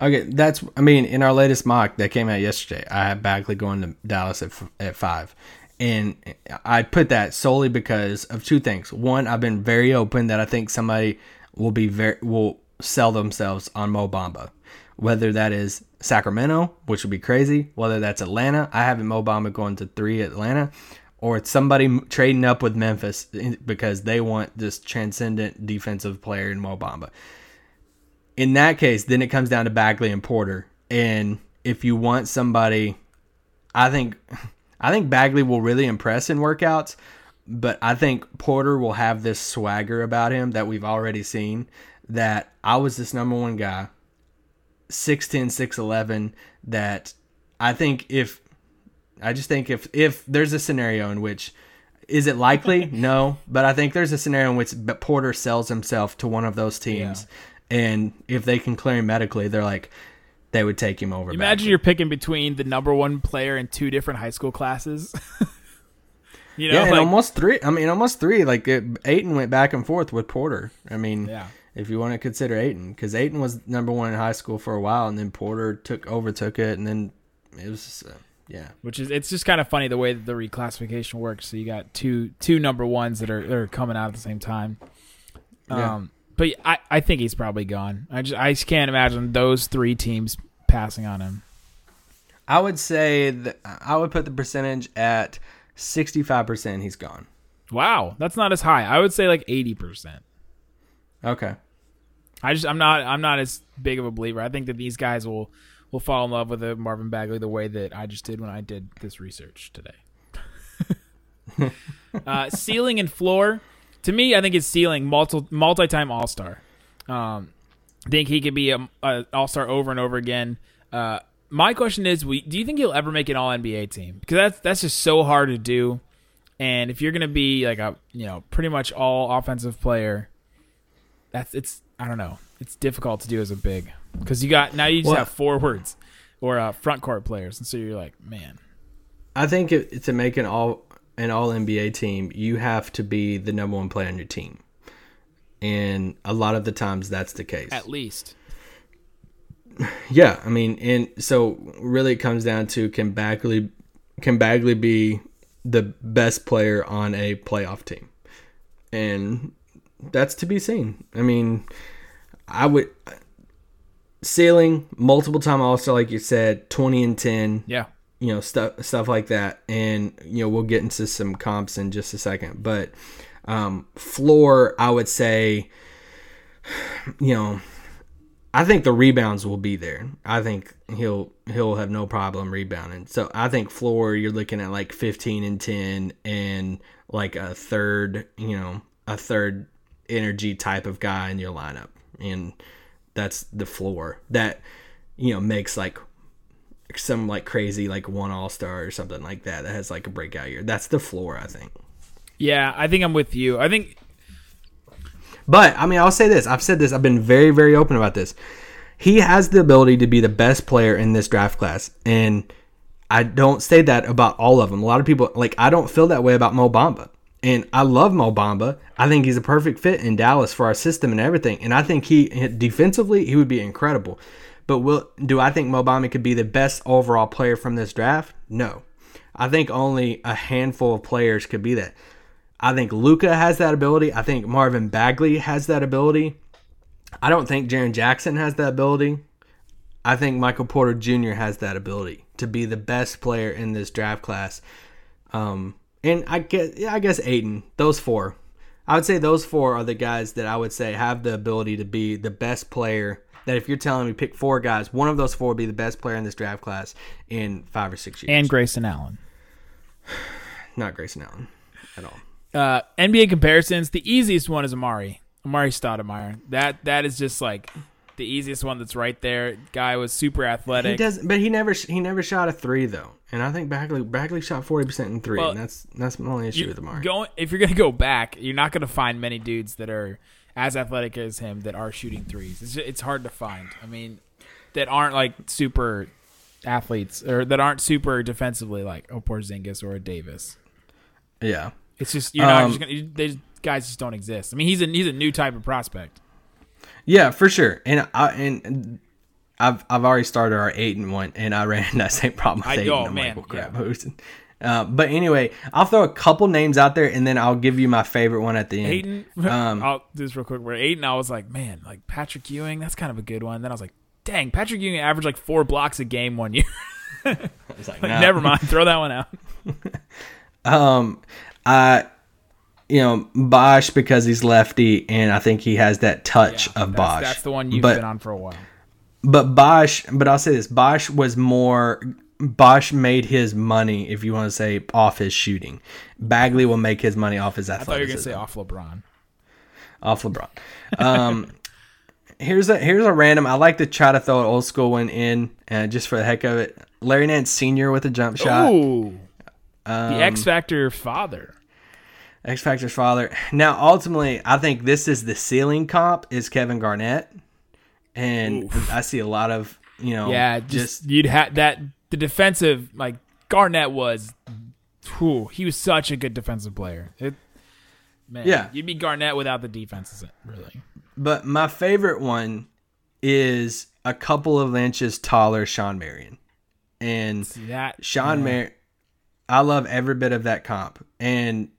S2: Okay, that's. I mean, in our latest mock that came out yesterday, I had Bagley going to Dallas at at five, and I put that solely because of two things. One, I've been very open that I think somebody will be very will sell themselves on Mo Bamba, whether that is Sacramento, which would be crazy, whether that's Atlanta. I have Mo Bamba going to three Atlanta, or it's somebody trading up with Memphis eh, because they want this transcendent defensive player in Mo Bamba in that case, then it comes down to Bagley and Porter. And if you want somebody, I think, I think Bagley will really impress in workouts, but I think Porter will have this swagger about him that we've already seen. That I was this number one guy, 6'10", 6'11", That I think if, I just think if if there's a scenario in which. Is it likely? No, but I think there's a scenario in which Porter sells himself to one of those teams, and if they can clear him medically, they're like, they would take him over.
S1: Imagine
S2: Bagley.
S1: you're picking between the number one player in two different high school classes. you know,
S2: yeah, and almost three. I mean, almost three. Like it, Ayton went back and forth with Porter. I mean,
S1: Yeah.
S2: if you want to consider Ayton, because Ayton was number one in high school for a while, and then Porter took overtook it, and then it was, uh, yeah.
S1: which is it's just kind of funny the way that the reclassification works. So you got two two number ones that are that are coming out at the same time.
S2: Yeah.
S1: But I, I think he's probably gone. I just I just can't imagine those three teams passing on him.
S2: I would say that I would put the percentage at sixty-five percent. He's gone.
S1: Wow, that's not as high. I would say like eighty percent.
S2: Okay.
S1: I just I'm not I'm not as big of a believer. I think that these guys will will fall in love with a Marvin Bagley the way that I just did when I did this research today. uh, ceiling and floor, to me, I think it's ceiling multi multi time All Star. Um, I think he could be a, a All Star over and over again. Uh, my question is, we, do you think he'll ever make an All NBA team? Because that's that's just so hard to do. And if you're gonna be like a you know pretty much all offensive player, that's it's I don't know. It's difficult to do as a big because you got now you just
S2: Well-
S1: have forwards or uh, front court players, and so you're like, man,
S2: I think it, to make an all an all NBA team, you have to be the number one player on your team, and a lot of the times that's the case.
S1: at least
S2: Yeah, I mean, and so really it comes down to can Bagley can Bagley be the best player on a playoff team? And that's to be seen. I mean, I would ceiling multiple time All Star, like you said, twenty and ten.
S1: Yeah.
S2: You know stuff stuff like that, and you know we'll get into some comps in just a second. But um, floor, I would say, you know, I think the rebounds will be there. I think he'll he'll have no problem rebounding. So I think floor, you're looking at like fifteen and ten, and like a third, you know, a third energy type of guy in your lineup, and that's the floor that you know makes like some like crazy like one all star or something like that that has like a breakout year. That's the floor, I think.
S1: Yeah, I think I'm with you. I think
S2: But I mean, I'll say this. I've said this. I've been very, very open about this. He has the ability to be the best player in this draft class, and I don't say that about all of them. A lot of people like I don't feel that way about Mo Bamba, and I love Mo Bamba. I think he's a perfect fit in Dallas for our system and everything, and I think he defensively he would be incredible. But will do I think Mo Bamba could be the best overall player from this draft? No, I think only a handful of players could be that. I think Luka has that ability. I think Marvin Bagley has that ability. I don't think Jaren Jackson has that ability. I think Michael Porter Jr. has that ability to be the best player in this draft class. Um, and I guess I guess Ayton, those four. I would say those four are the guys that I would say have the ability to be the best player. That if you're telling me pick four guys, one of those four would be the best player in this draft class in five or six years.
S1: and Grayson Allen.
S2: not Grayson Allen at all.
S1: Uh, NBA comparisons. The easiest one is Amar'e. Amar'e Stoudemire. That that is just like the easiest one that's right there. Guy was super
S2: He
S1: athletic.
S2: does, but he never he never shot a three though, and I think Bagley Bagley shot forty percent in three,
S1: Well,
S2: and that's that's my only issue with Amar'e.
S1: Going if you're gonna go back, you're not gonna find many dudes that are as athletic as him that are shooting threes. It's it's hard to find. I mean, that aren't like super athletes or that aren't super defensively like a Porzingis or a Davis.
S2: yeah,
S1: It's just you're not
S2: Um,
S1: just gonna. They, guys just don't exist. I mean, he's a he's a new type of prospect.
S2: yeah, for sure. And I and I've I've already started our eight and one, and I ran that same problem with
S1: I-
S2: eight.
S1: oh,
S2: and I'm
S1: man,
S2: like, well, crap,
S1: yeah.
S2: who's- Uh, but anyway, I'll throw a couple names out there, and then I'll give you my favorite one at the end.
S1: Aiden,
S2: Um,
S1: I'll do this real quick. Where Aiden, I was like, man, like Patrick Ewing, that's kind of a good one. Then I was like, dang, Patrick Ewing averaged like four blocks a game one year.
S2: It's like,
S1: like,
S2: nah.
S1: never mind, throw that one out.
S2: Um, I, you know, Bosh because he's lefty, and I think he has that touch of
S1: that's,
S2: Bosh.
S1: that's the one you've
S2: but,
S1: been on for a while.
S2: But Bosh, but I'll say this: Bosh was more. Bosh made his money, if you want to say, off his shooting. Bagley will make his money off his athleticism.
S1: I thought you were gonna say off LeBron.
S2: off LeBron. Um, here's a here's a random. I like to try to throw an old school one in, uh, just for the heck of it. Larry Nance Senior with a jump shot.
S1: Ooh,
S2: Um,
S1: the X Factor father.
S2: X Factor's father. Now, ultimately, I think this is the ceiling comp is Kevin Garnett, and I see a lot of you know,
S1: Yeah, just, you'd have that. The defensive, like Garnett was, whew, he was such a good defensive player. It, man,
S2: Yeah.
S1: you'd be Garnett without the defenses, really.
S2: But my favorite one is a couple of inches taller Shawn Marion. And
S1: See that
S2: Shawn
S1: yeah.
S2: Marion, I love every bit of that comp. And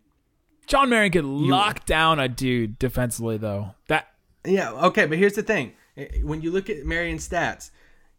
S1: Shawn Marion could lock down a dude defensively, though. That
S2: yeah, okay, but here's the thing. Eh, when you look at Marion's stats,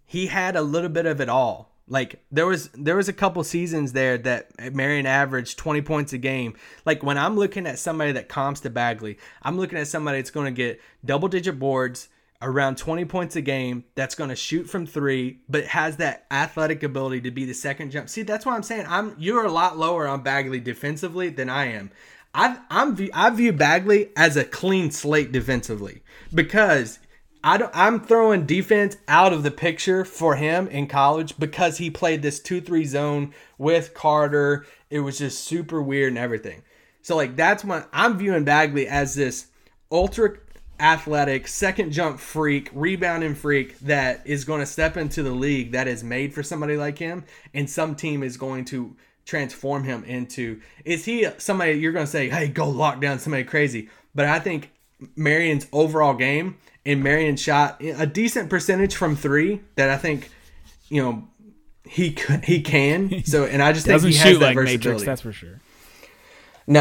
S2: he had a little bit of it all. Like there was there was a couple seasons there that Marion averaged 20 points a game. Like when I'm looking at somebody that comps to Bagley, I'm looking at somebody that's going to get double digit boards, around 20 points a game, that's going to shoot from 3, but has that athletic ability to be the second jump. See, that's why I'm saying I'm you're a lot lower on Bagley defensively than I am. I I'm I view Bagley as a clean slate defensively because I don't, I'm throwing defense out of the picture for him in college because he played this 2-3 zone with Carter. It was just super weird and everything. So like that's when I'm viewing Bagley as this ultra athletic second jump freak, rebounding freak that is going to step into the league that is made for somebody like him and some team is going to transform him into is he somebody you're going to say, "Hey, go lock down somebody crazy." But I think Marion's overall game and Marion shot a decent percentage from 3 that I think you know he he can. So, and I just think he has
S1: shoot
S2: that
S1: like
S2: versatility.
S1: That's for sure.
S2: no, and I just
S1: Doesn't
S2: think he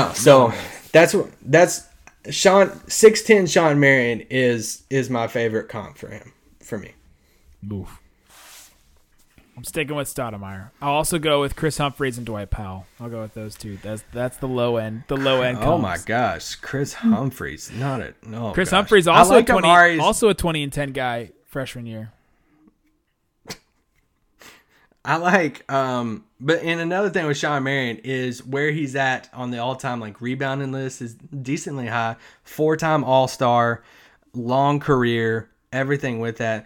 S2: has
S1: shoot
S2: that
S1: like
S2: versatility.
S1: Matrix, that's for sure.
S2: No, so that's what that's Shawn six ten Shawn Marion is is my favorite comp for him for me.
S1: Oof. I'm sticking with Stoudemire. I'll also go with Kris Humphries and Dwight Powell. I'll go with those two. That's that's the low end. The low end.
S2: Oh my gosh, Kris Humphries, not it. No,
S1: Kris
S2: gosh.
S1: Humphries
S2: I
S1: also
S2: like
S1: a twenty,
S2: Amar'e's-
S1: also a twenty and ten guy freshman year.
S2: I like, um, but and another thing with Shawn Marion is where he's at on the all-time like rebounding list is decently high. Four-time All-Star, long career, everything with that.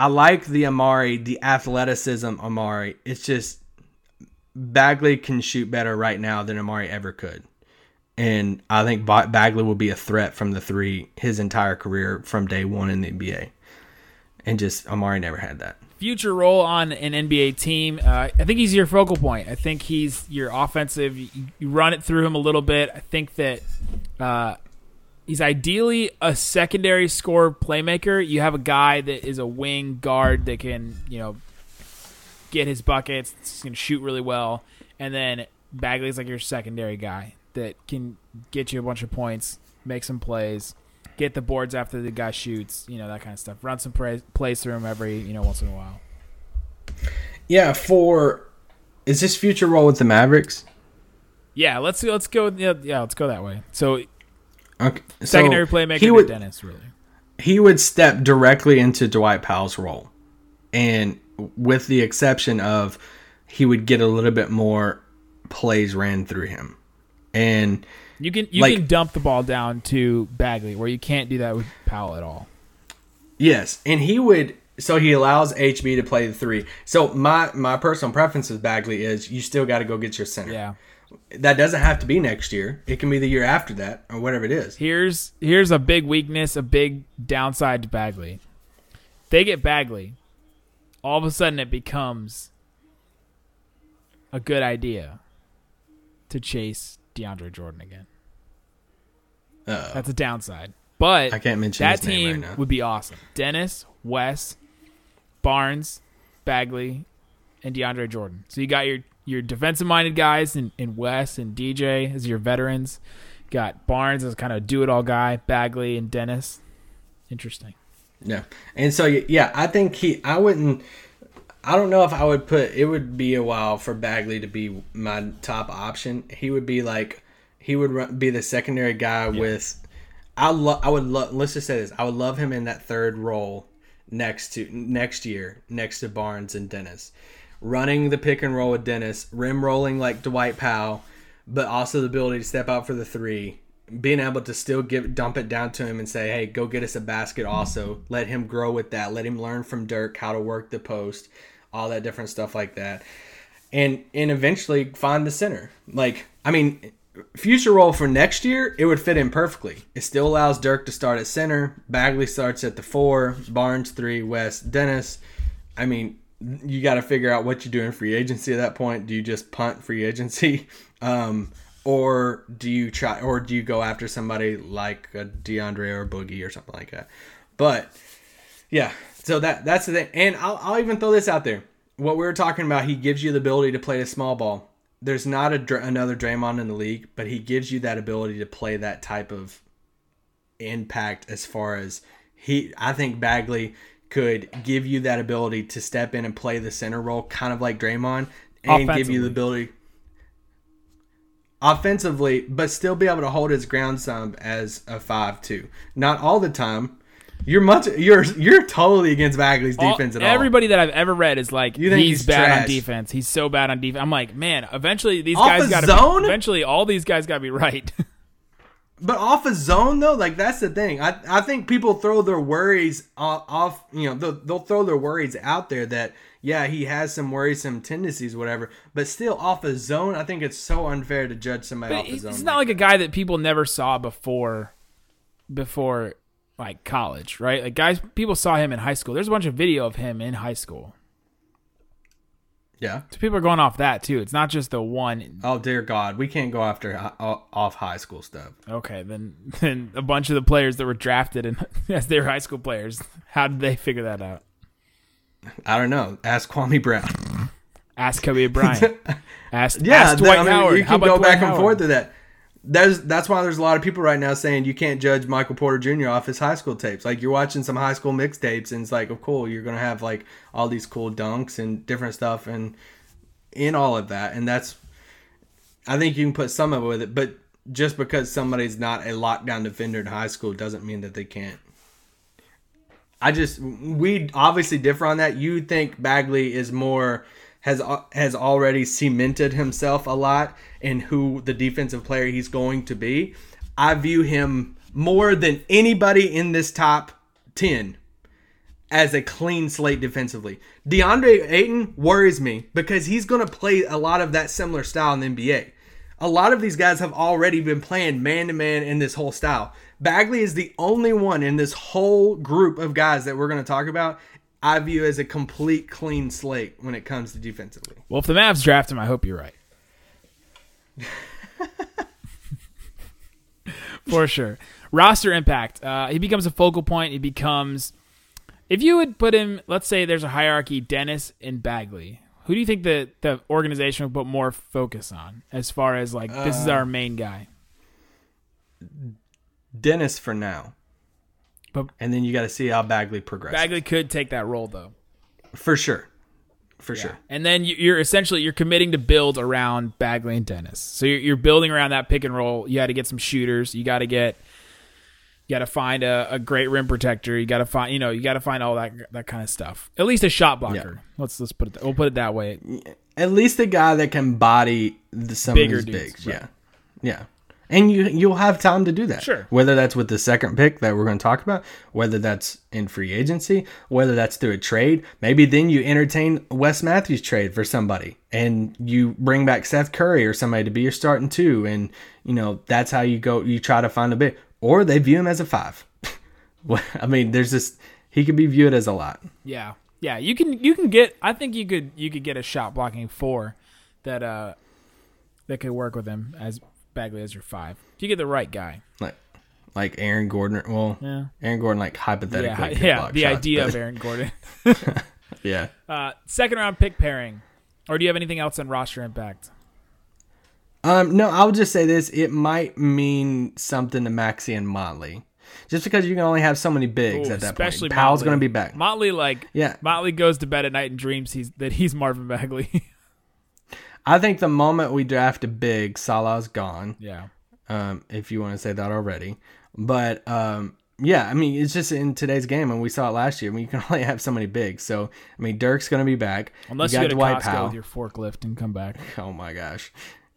S2: I like the Amar'e, the athleticism Amar'e. It's just Bagley can shoot better right now than Amar'e ever could. And I think Bagley will be a threat from the three his entire career from day one in the NBA. And just Amar'e never had that.
S1: future role on an NBA team. Uh, I think he's your focal point. I think he's your offensive. You, run it through him a little bit. I think that uh, he's ideally a secondary score playmaker. You have a guy that is a wing guard that can, you know, get his buckets, can shoot really well, and then Bagley's like your secondary guy that can get you a bunch of points, make some plays, get the boards after the guy shoots, you know that kind of stuff. Run some pra- plays through him every you know once in a while.
S2: Yeah, for is this future role with the Mavericks?
S1: Yeah, let's let's go. Yeah, yeah let's go that way. So
S2: Okay, so
S1: secondary playmaker
S2: He would
S1: Dennis, really.
S2: he would step directly into Dwight Powell's role, and with the exception of he would get a little bit more plays ran through him, and
S1: You can you
S2: Like-
S1: can dump the ball down to Bagley, where you can't do that with Powell at all.
S2: Yes, and he would. So he allows HB to play the three. So my my personal preference with Bagley is you still got to go get your center.
S1: Yeah.
S2: That doesn't have to be next year. It can be the year after that or whatever it is.
S1: Here's here's a big weakness, a big downside to Bagley. They get Bagley, all of a sudden it becomes a good idea to chase DeAndre Jordan again.
S2: Uh,
S1: That's a downside. But
S2: I can't mention
S1: that team
S2: right
S1: would be awesome. Dennis, West, Barnes, Bagley, and DeAndre Jordan. So you got your your defensive minded guys in, in West and DJ as your veterans. Got Barnes as kind of do it all guy, Bagley and Dennis. Interesting.
S2: Yeah, and so yeah, I think he. I wouldn't. I don't know if I would put. It would be a while for Bagley to be my top option. He would be like, he would run, be the secondary guy with. I love. I would love. Let's just say this. I would love him in that third role next to next year next to Barnes and Dennis, running the pick and roll with Dennis, rim rolling like Dwight Powell, but also the ability to step out for the three, being able to still give dump it down to him and say, "Hey, go get us a basket." Also, let him grow with that. Let him learn from Dirk how to work the post, all that different stuff like that, and and eventually find the center. Like, I mean, future role for next year, it would fit in perfectly. It still allows Dirk to start at center. Bagley starts at the four. Barnes three. West Dennis. I mean, you got to figure out what you do in free agency at that point. Do you just punt free agency, um, or do you try, or do you go after somebody like a DeAndre or Boogie or something like that? But yeah, so that that's the thing. And I'll, I'll even throw this out there. What we were talking about, he gives you the ability to play the small ball. There's not a another Draymond in the league, but he gives you that ability to play that type of impact as far as he I think Bagley could give you that ability to step in and play the center role kind of like Draymond and give you the ability offensively but still be able to hold his ground some as a 5-2. Not all the time. You're much you're you're totally against Bagley's
S1: All-
S2: defense at all.
S1: everybody that I've ever read is like he's,
S2: he's
S1: bad on defense. He's so bad on defense. I'm like, man, eventually these
S2: Off
S1: guys got to eventually all these guys got to be right.
S2: But off a zone though, like that's the thing. I, I think people throw their worries off, off you know, they'll, they'll throw their worries out there that yeah, he has some worrisome tendencies, whatever. But still, off a zone, I think it's so unfair to judge somebody
S1: But
S2: off a zone.
S1: he's not like a guy that people never saw before before like college, right? Like guys people saw him in high school. There's a bunch of video of him in high school.
S2: Yeah.
S1: So people are going off that too. It's not just the one
S2: Oh dear God, we can't go after off high school stuff.
S1: Okay, then then a bunch of the players that were drafted and as they were high school players, how did they figure that out?
S2: I don't know. Ask Kwame Brown.
S1: Ask Kobe Bryant. Ask,
S2: Yeah,
S1: ask Dwight
S2: I mean,
S1: Howard.
S2: you can go
S1: Dwight
S2: back and forth with that. There's that's why there's a lot of people right now saying you can't judge Michael Porter Jr. off his high school tapes. Like you're watching some high school mixtapes and it's like, oh cool, you're gonna have like all these cool dunks and different stuff and in all of that. And that's I think you can put some of it with it, but just because somebody's not a lockdown defender in high school doesn't mean that they can't. I just we obviously differ on that. You think Bagley is more has has already cemented himself a lot in who the defensive player he's going to be. I view him more than anybody in this top 10 as a clean slate defensively. DeAndre Ayton worries me because he's going to play a lot of that similar style in the NBA. A lot of these guys have already been playing man to man in this whole style. Bagley is the only one in this whole group of guys that we're going to talk about. I view as a complete clean slate when it comes to defensively.
S1: Well, if the Mavs draft him, I hope you're right. For sure. Roster impact. Uh, he becomes a focal point. He becomes. If you would put him, let's say there's a hierarchy, Dennis and Bagley. Who do you think the the organization would put more focus on as far as like this is our main guy?
S2: Dennis for now.
S1: But-
S2: and then you got to see how Bagley progresses.
S1: Bagley could take that role though.
S2: for sure. For sure.
S1: And then you- you're essentially you're committing to build around Bagley and Dennis. So you're, you're building around that pick and roll. You got to get some shooters. You got to get you got to find a, a great rim protector. You got to find you know you got to find all that that kind of stuff. At least a shot blocker. Let's let's put it that, we'll put it that way.
S2: At least a guy that can body the, some
S1: Bigger
S2: of these
S1: dudes,
S2: bigs.
S1: right.
S2: Yeah. Yeah. And you you'll have time to do that.
S1: Sure.
S2: Whether that's with the second pick that we're going to talk about, whether that's in free agency, whether that's through a trade, maybe then you entertain Wes Matthews trade for somebody and you bring back Seth Curry or somebody to be your starting two and you know, that's how you go you try to find a big or they view him as a 5. I mean, there's this he could be viewed as a lot.
S1: Yeah. Yeah, you can you can get I think you could you could get a shot blocking four that uh that could work with him as Bagley as your 5. If you get the right guy.
S2: Like like Aaron Gordon, well,
S1: Yeah.
S2: Aaron Gordon like hypothetically
S1: Yeah, yeah, the
S2: shots,
S1: idea
S2: but-
S1: of Aaron Gordon.
S2: Yeah.
S1: Uh, second round pick pairing, or do you have anything else on roster impact?
S2: Um, no, I would just say this: it might mean something to Maxi and Motley, just because you can only have so many bigs
S1: Ooh,
S2: at that
S1: especially
S2: point. Powell's going to be back.
S1: Motley, like
S2: Yeah.
S1: Motley goes to bed at night and dreams he's that he's Marvin Bagley.
S2: I think the moment we draft a big, Salah's gone.
S1: yeah,
S2: Um, if you want to say that already, but um, yeah, I mean, it's just in today's game, and we saw it last year. I mean, you can only have so many bigs. So, I mean, Dirk's going to be back.
S1: unless you,
S2: got
S1: go to
S2: Dwight
S1: Costco
S2: Powell.
S1: with your forklift and come back.
S2: Oh my gosh.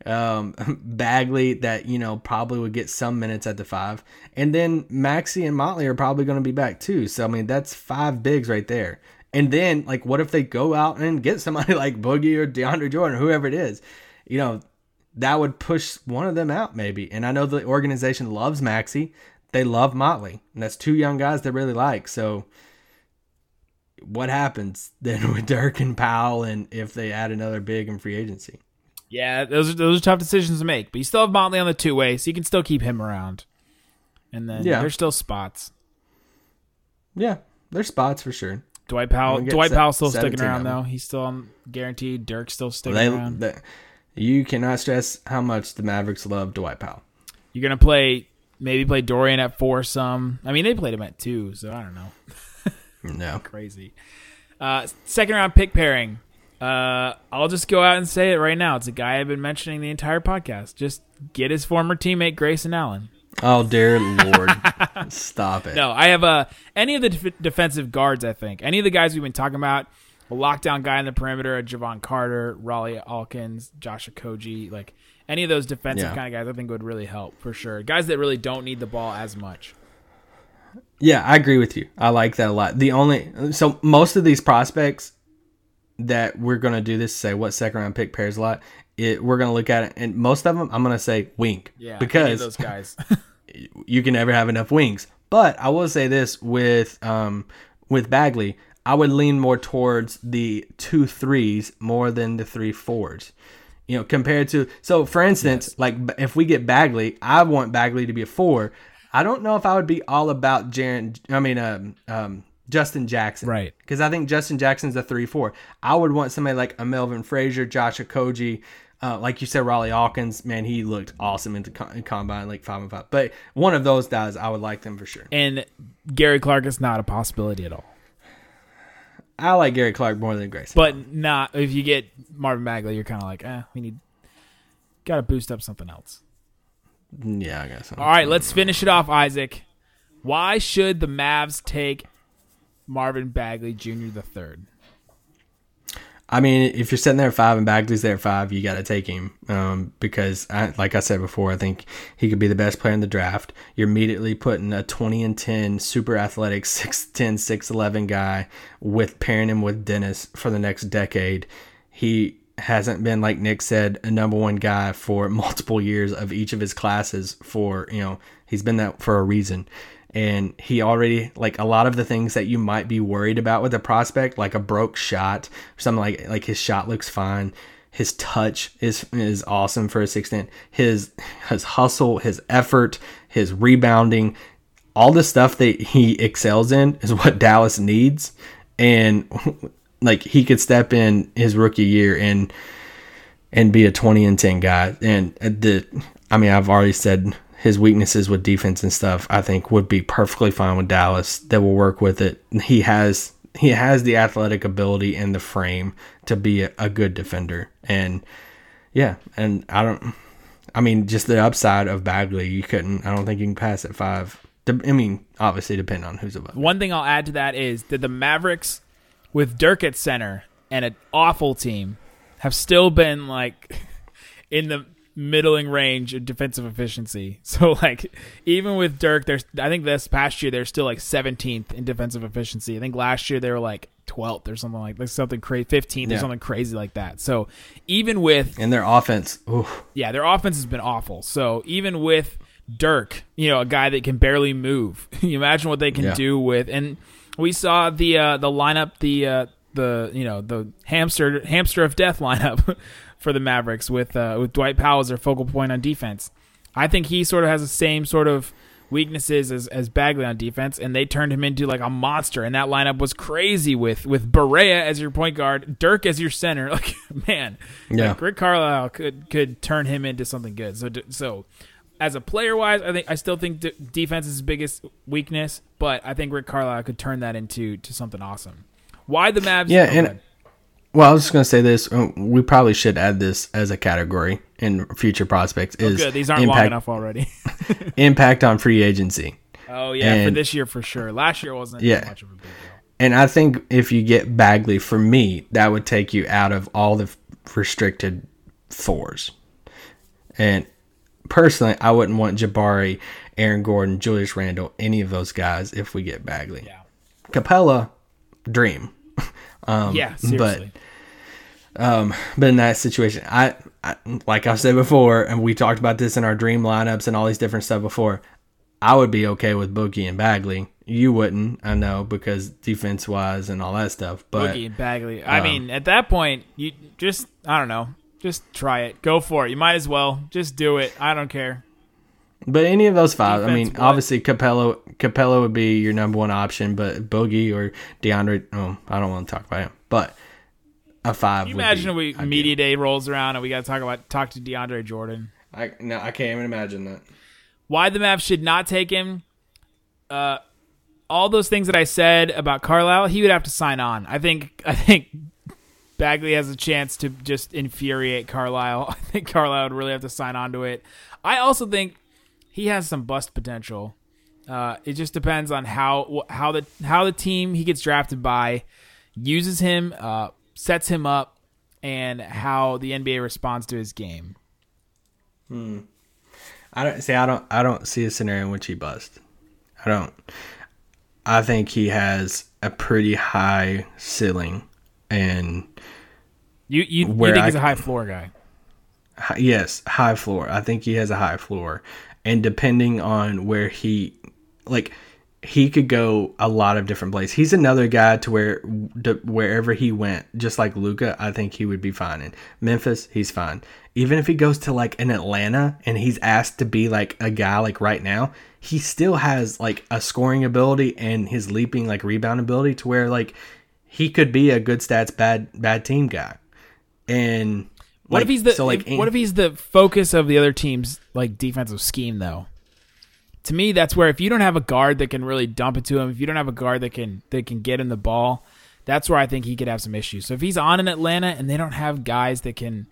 S2: Um, Bagley that you know probably would get some minutes at the five, and then Maxi and Motley are probably going to be back too. So I mean that's five bigs right there. And then like what if they go out and get somebody like Boogie or DeAndre Jordan, or whoever it is, you know, that would push one of them out maybe. And I know the organization loves Maxi, they love Motley, and that's two young guys they really like. So what happens then with Dirk and Powell, and if they add another big in free agency?
S1: Yeah, those are those are tough decisions to make, but you still have Motley on the two way, so you can still keep him around. And then
S2: Yeah.
S1: there's still spots.
S2: Yeah, there's spots for sure.
S1: Dwight Powell, Dwight
S2: se-
S1: Powell's still sticking around though. He's still on guaranteed. Dirk's still sticking
S2: They,
S1: around.
S2: they- you cannot stress how much the Mavericks love Dwight Powell.
S1: You're gonna play maybe play Dorian at four some. I mean they played him at two, so I don't know.
S2: No,
S1: crazy. Uh, second round pick pairing. Uh, I'll just go out and say it right now. It's a guy I've been mentioning the entire podcast. Just get his former teammate Grayson Allen.
S2: Oh dear lord, stop it.
S1: No, I have uh, any of the def- defensive guards. I think any of the guys we've been talking about. A lockdown guy in the perimeter, a Jevon Carter, Rawle Alkins, Josh Okogie, like any of those defensive
S2: Yeah.
S1: kind of guys, I think would really help for sure. Guys that really don't need the ball as much.
S2: Yeah, I agree with you. I like that a lot. The only so most of these prospects that we're gonna do this say what second round pick pairs a lot. It, we're gonna look at it, and most of them I'm gonna say wink
S1: Yeah,
S2: because
S1: those guys.
S2: you can never have enough wings. But I will say this with um with Bagley, I would lean more towards the two threes more than the three fours. You know, compared to so for instance, like if we get Bagley, I want Bagley to be a four. I don't know if I would be all about Jaren. I mean, um, um, Justin Jackson.
S1: Right.
S2: Because I think Justin Jackson's a 3 4. I would want somebody like a Melvin Frazier, Josh Okogie, uh, like you said, Rawle Alkins. Man, he looked awesome in the con- combine, like 5 and 5. But one of those guys, I would like them for sure.
S1: And Gary Clark is not a possibility at all.
S2: I like Gary Clark more than Grayson.
S1: But not if you get Marvin Bagley, you're kind of like, eh, we need got to boost up something else.
S2: yeah, I guess.
S1: All right, let's finish it off, Isaac. Why should the Mavs take Marvin Bagley Jr. the third?
S2: I mean, if you're sitting there at five and Bagley's there at five, you got to take him um, because, I, like I said before, I think he could be the best player in the draft. You're immediately putting a 20 and 10 super athletic 6'10, 6'11 guy with pairing him with Dennis for the next decade. He hasn't been, like Nick said, a number one guy for multiple years of each of his classes. For, you know, he's been that for a reason and he already like a lot of the things that you might be worried about with a prospect like a broke shot something like like his shot looks fine his touch is is awesome for his extent his his hustle his effort his rebounding all the stuff that he excels in is what Dallas needs. And like he could step in his rookie year and and be a 20 and 10 guy. And the I mean I've already said his weaknesses with defense and stuff, I think would be perfectly fine with Dallas. They will work with it. He has he has the athletic ability and the frame to be a, a good defender. And yeah, and I don't I mean just the upside of Bagley, you couldn't I don't think you can pass at 5. I mean, obviously depending on who's above.
S1: One thing I'll add to that is that the Mavericks with Dirk at center and an awful team have still been like in the middling range of defensive efficiency. So like even with Dirk, there's I think this past year they're still like 17th in defensive efficiency. I think last year they were like 12th or something like, like something crazy, 15th
S2: Yeah.
S1: or something crazy like that. So even with
S2: And their offense, oof,
S1: yeah, their offense has been awful. So even with Dirk, you know, a guy that can barely move, you imagine what they can
S2: Yeah.
S1: do with. And we saw the uh, the lineup, the uh, the you know the hamster hamster of death lineup for the Mavericks with uh, with Dwight Powell as their focal point on defense. I think he sort of has the same sort of weaknesses as, as Bagley on defense, and they turned him into like a monster. And that lineup was crazy with with Barea as your point guard, Dirk as your center. Like man,
S2: Yeah.
S1: like Rick Carlisle could could turn him into something good. So so as a player wise, I think I still think d- defense is his biggest weakness, but I think Rick Carlisle could turn that into to something awesome. Why the Mavs?
S2: Yeah, and-. Well, I was just gonna say this. uh, We probably should add this as a category in future prospects. Is
S1: Oh, good. These aren't long
S2: impact,
S1: enough already.
S2: impact on free agency.
S1: oh yeah, for this year for sure. Last year wasn't
S2: Yeah.
S1: much of a big deal.
S2: And I think if you get Bagley, for me, that would take you out of all the restricted fours. And personally, I wouldn't want Jabari, Aaron Gordon, Julius Randle, any of those guys if we get Bagley.
S1: Yeah.
S2: Capela, dream. Um,
S1: yeah, seriously.
S2: But in that situation, I, I like I said before, and we talked about this in our dream lineups and all these different stuff before. I would be okay with Boogie and Bagley. You wouldn't, I know, because defense wise and all that stuff. But
S1: Boogie and Bagley. I
S2: um,
S1: mean, at that point, you just I don't know. Just try it. Go for it. You might as well. Just do it. I don't care.
S2: But any of those five, I mean,
S1: Defense, what?
S2: obviously Capela Capela would be your number one option, but Boogie or DeAndre, oh, I don't want to talk about him, but a five.
S1: Can you imagine we
S2: ideal.
S1: media day rolls around and we got to talk about talk to DeAndre Jordan.
S2: I no, I can't even imagine that.
S1: Why the Mavs should not take him? Uh, all those things that I said about Carlisle, he would have to sign on. I think. I think Bagley has a chance to just infuriate Carlisle. I think Carlisle would really have to sign on to it. I also think he has some bust potential. Uh, it just depends on how how the how the team he gets drafted by uses him, uh, sets him up, and how the NBA responds to his game. Hmm.
S2: I don't see. I don't. I don't see a scenario in which he busts. I don't. I think he has a pretty high ceiling, and
S1: You you, you think
S2: I
S1: he's a high floor guy?
S2: hi- yes, high floor. I think he has a high floor, and depending on where he, like, he could go a lot of different places. He's another guy to where to wherever he went, just like Luka, I think he would be fine. In Memphis, he's fine. Even if he goes to like an Atlanta and he's asked to be like a guy like right now, he still has like a scoring ability and his leaping like rebound ability to where like he could be a good stats bad bad team guy. And
S1: What
S2: like,
S1: if he's the
S2: so like
S1: if- what if he's the focus of the other team's like defensive scheme though? To me, that's where if you don't have a guard that can really dump it to him, if you don't have a guard that can that can get him the ball, that's where I think he could have some issues. So if he's on in Atlanta and they don't have guys that can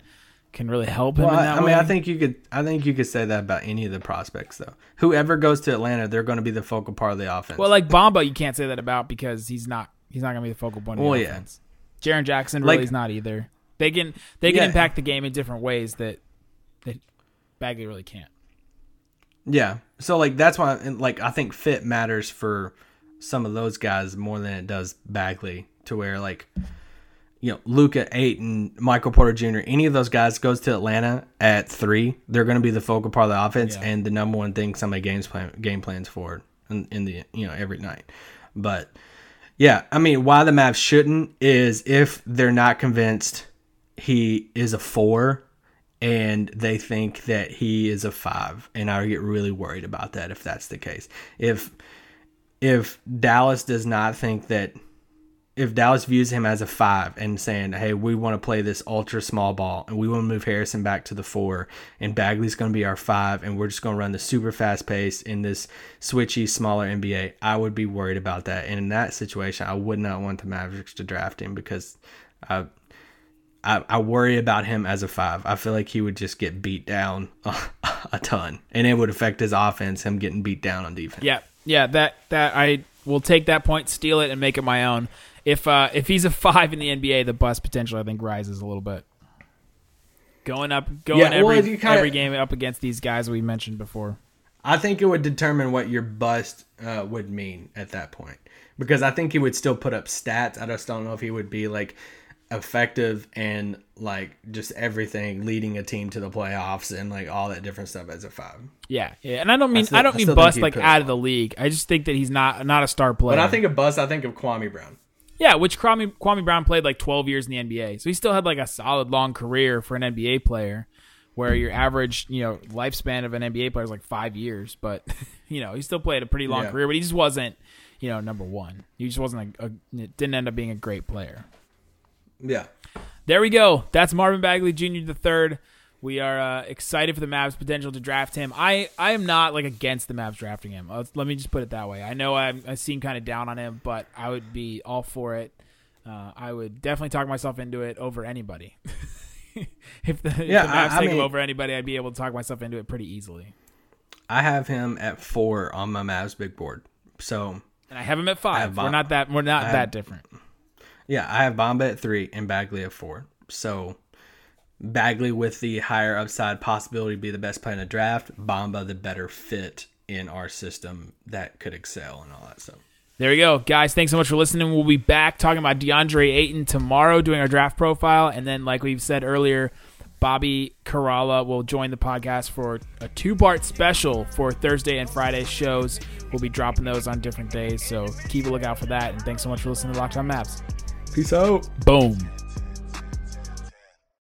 S1: can really help him
S2: Well,
S1: in
S2: I,
S1: that
S2: I mean,
S1: way,
S2: I think you could. I think you could say that about any of the prospects, though. Whoever goes to Atlanta, they're going to be the focal part of the offense.
S1: well, like Bamba, you can't say that about because he's not he's not gonna be the focal point of the
S2: Well, yeah.
S1: offense. Jaren Jackson
S2: Like-
S1: really is not either. They can they can
S2: Yeah.
S1: impact the game in different ways that that Bagley really can't.
S2: yeah. So like that's why, like I think fit matters for some of those guys more than it does Bagley. To where like, you know, Luka eight and Michael Porter Jr. Any of those guys goes to Atlanta at three, they're going to be the focal part of the offense
S1: Yeah.
S2: and the number one thing somebody games plan game plans for in, in the you know every night. But Yeah, I mean, why the Mavs shouldn't is if they're not convinced he is a four and they think that he is a five, and I get really worried about that if that's the case. If if Dallas does not think that if Dallas views him as a five and saying, "Hey, we want to play this ultra small ball and we want to move Harrison back to the four, and Bagley's going to be our five, and we're just going to run the super fast pace in this switchy, smaller NBA," I would be worried about that. And in that situation, I would not want the Mavericks to draft him because I, I, I worry about him as a five. I feel like he would just get beat down a ton, and it would affect his offense. Him getting beat down on defense.
S1: Yeah, yeah. That that I will take that point, steal it, and make it my own. If uh, if he's a five in the NBA, the bust potential I think rises a little bit. Going up, going
S2: Yeah, well,
S1: every
S2: kinda-
S1: every game up against these guys we mentioned before.
S2: I think it would determine what your bust uh, would mean at that point. Because I think he would still put up stats. I just don't know if he would be like effective and like just everything leading a team to the playoffs and like all that different stuff as a five.
S1: Yeah, yeah. And I don't mean I,
S2: still-
S1: don't
S2: I
S1: mean bust like out of the league. I just think that he's not not a star player.
S2: When I think of bust, I think of Kwame Brown.
S1: Yeah, which Kwame, Kwame Brown played like 12 years in the NBA. So he still had like a solid long career for an NBA player where your average, you know, lifespan of an NBA player is like 5 years, but you know, he still played a pretty long
S2: Yeah.
S1: career, but he just wasn't, you know, number 1. He just wasn't a, a didn't end up being a great player.
S2: Yeah.
S1: There we go. That's Marvin Bagley Jr. the third. We are uh, excited for the Mavs' potential to draft him. I, I am not like against the Mavs drafting him. Let's, let me just put it that way. I know I'm, I seem kind of down on him, but I would be all for it. Uh, I would definitely talk myself into it over anybody. if the, if the Mavs
S2: I
S1: take him
S2: mean-
S1: over anybody, I'd be able to talk myself into it pretty easily.
S2: I have him at four on my Mavs big board. So
S1: And I have him at five.
S2: have
S1: We're not that we're not
S2: I have-
S1: that different.
S2: Yeah, I have Bamba at three and Bagley at four. So Bagley with the higher upside possibility to be the best player in the draft, Bamba the better fit in our system that could excel and all that stuff.
S1: There you go, guys. Thanks so much for listening. We'll be back talking about DeAndre Ayton tomorrow, doing our draft profile, and then, like we've said earlier, Bobby Karalla will join the podcast for a two-part special for Thursday and Friday shows. We'll be dropping those on different days, so keep a lookout for that. And thanks so much for listening to Locked On Mavs.
S2: Peace out.
S1: Boom.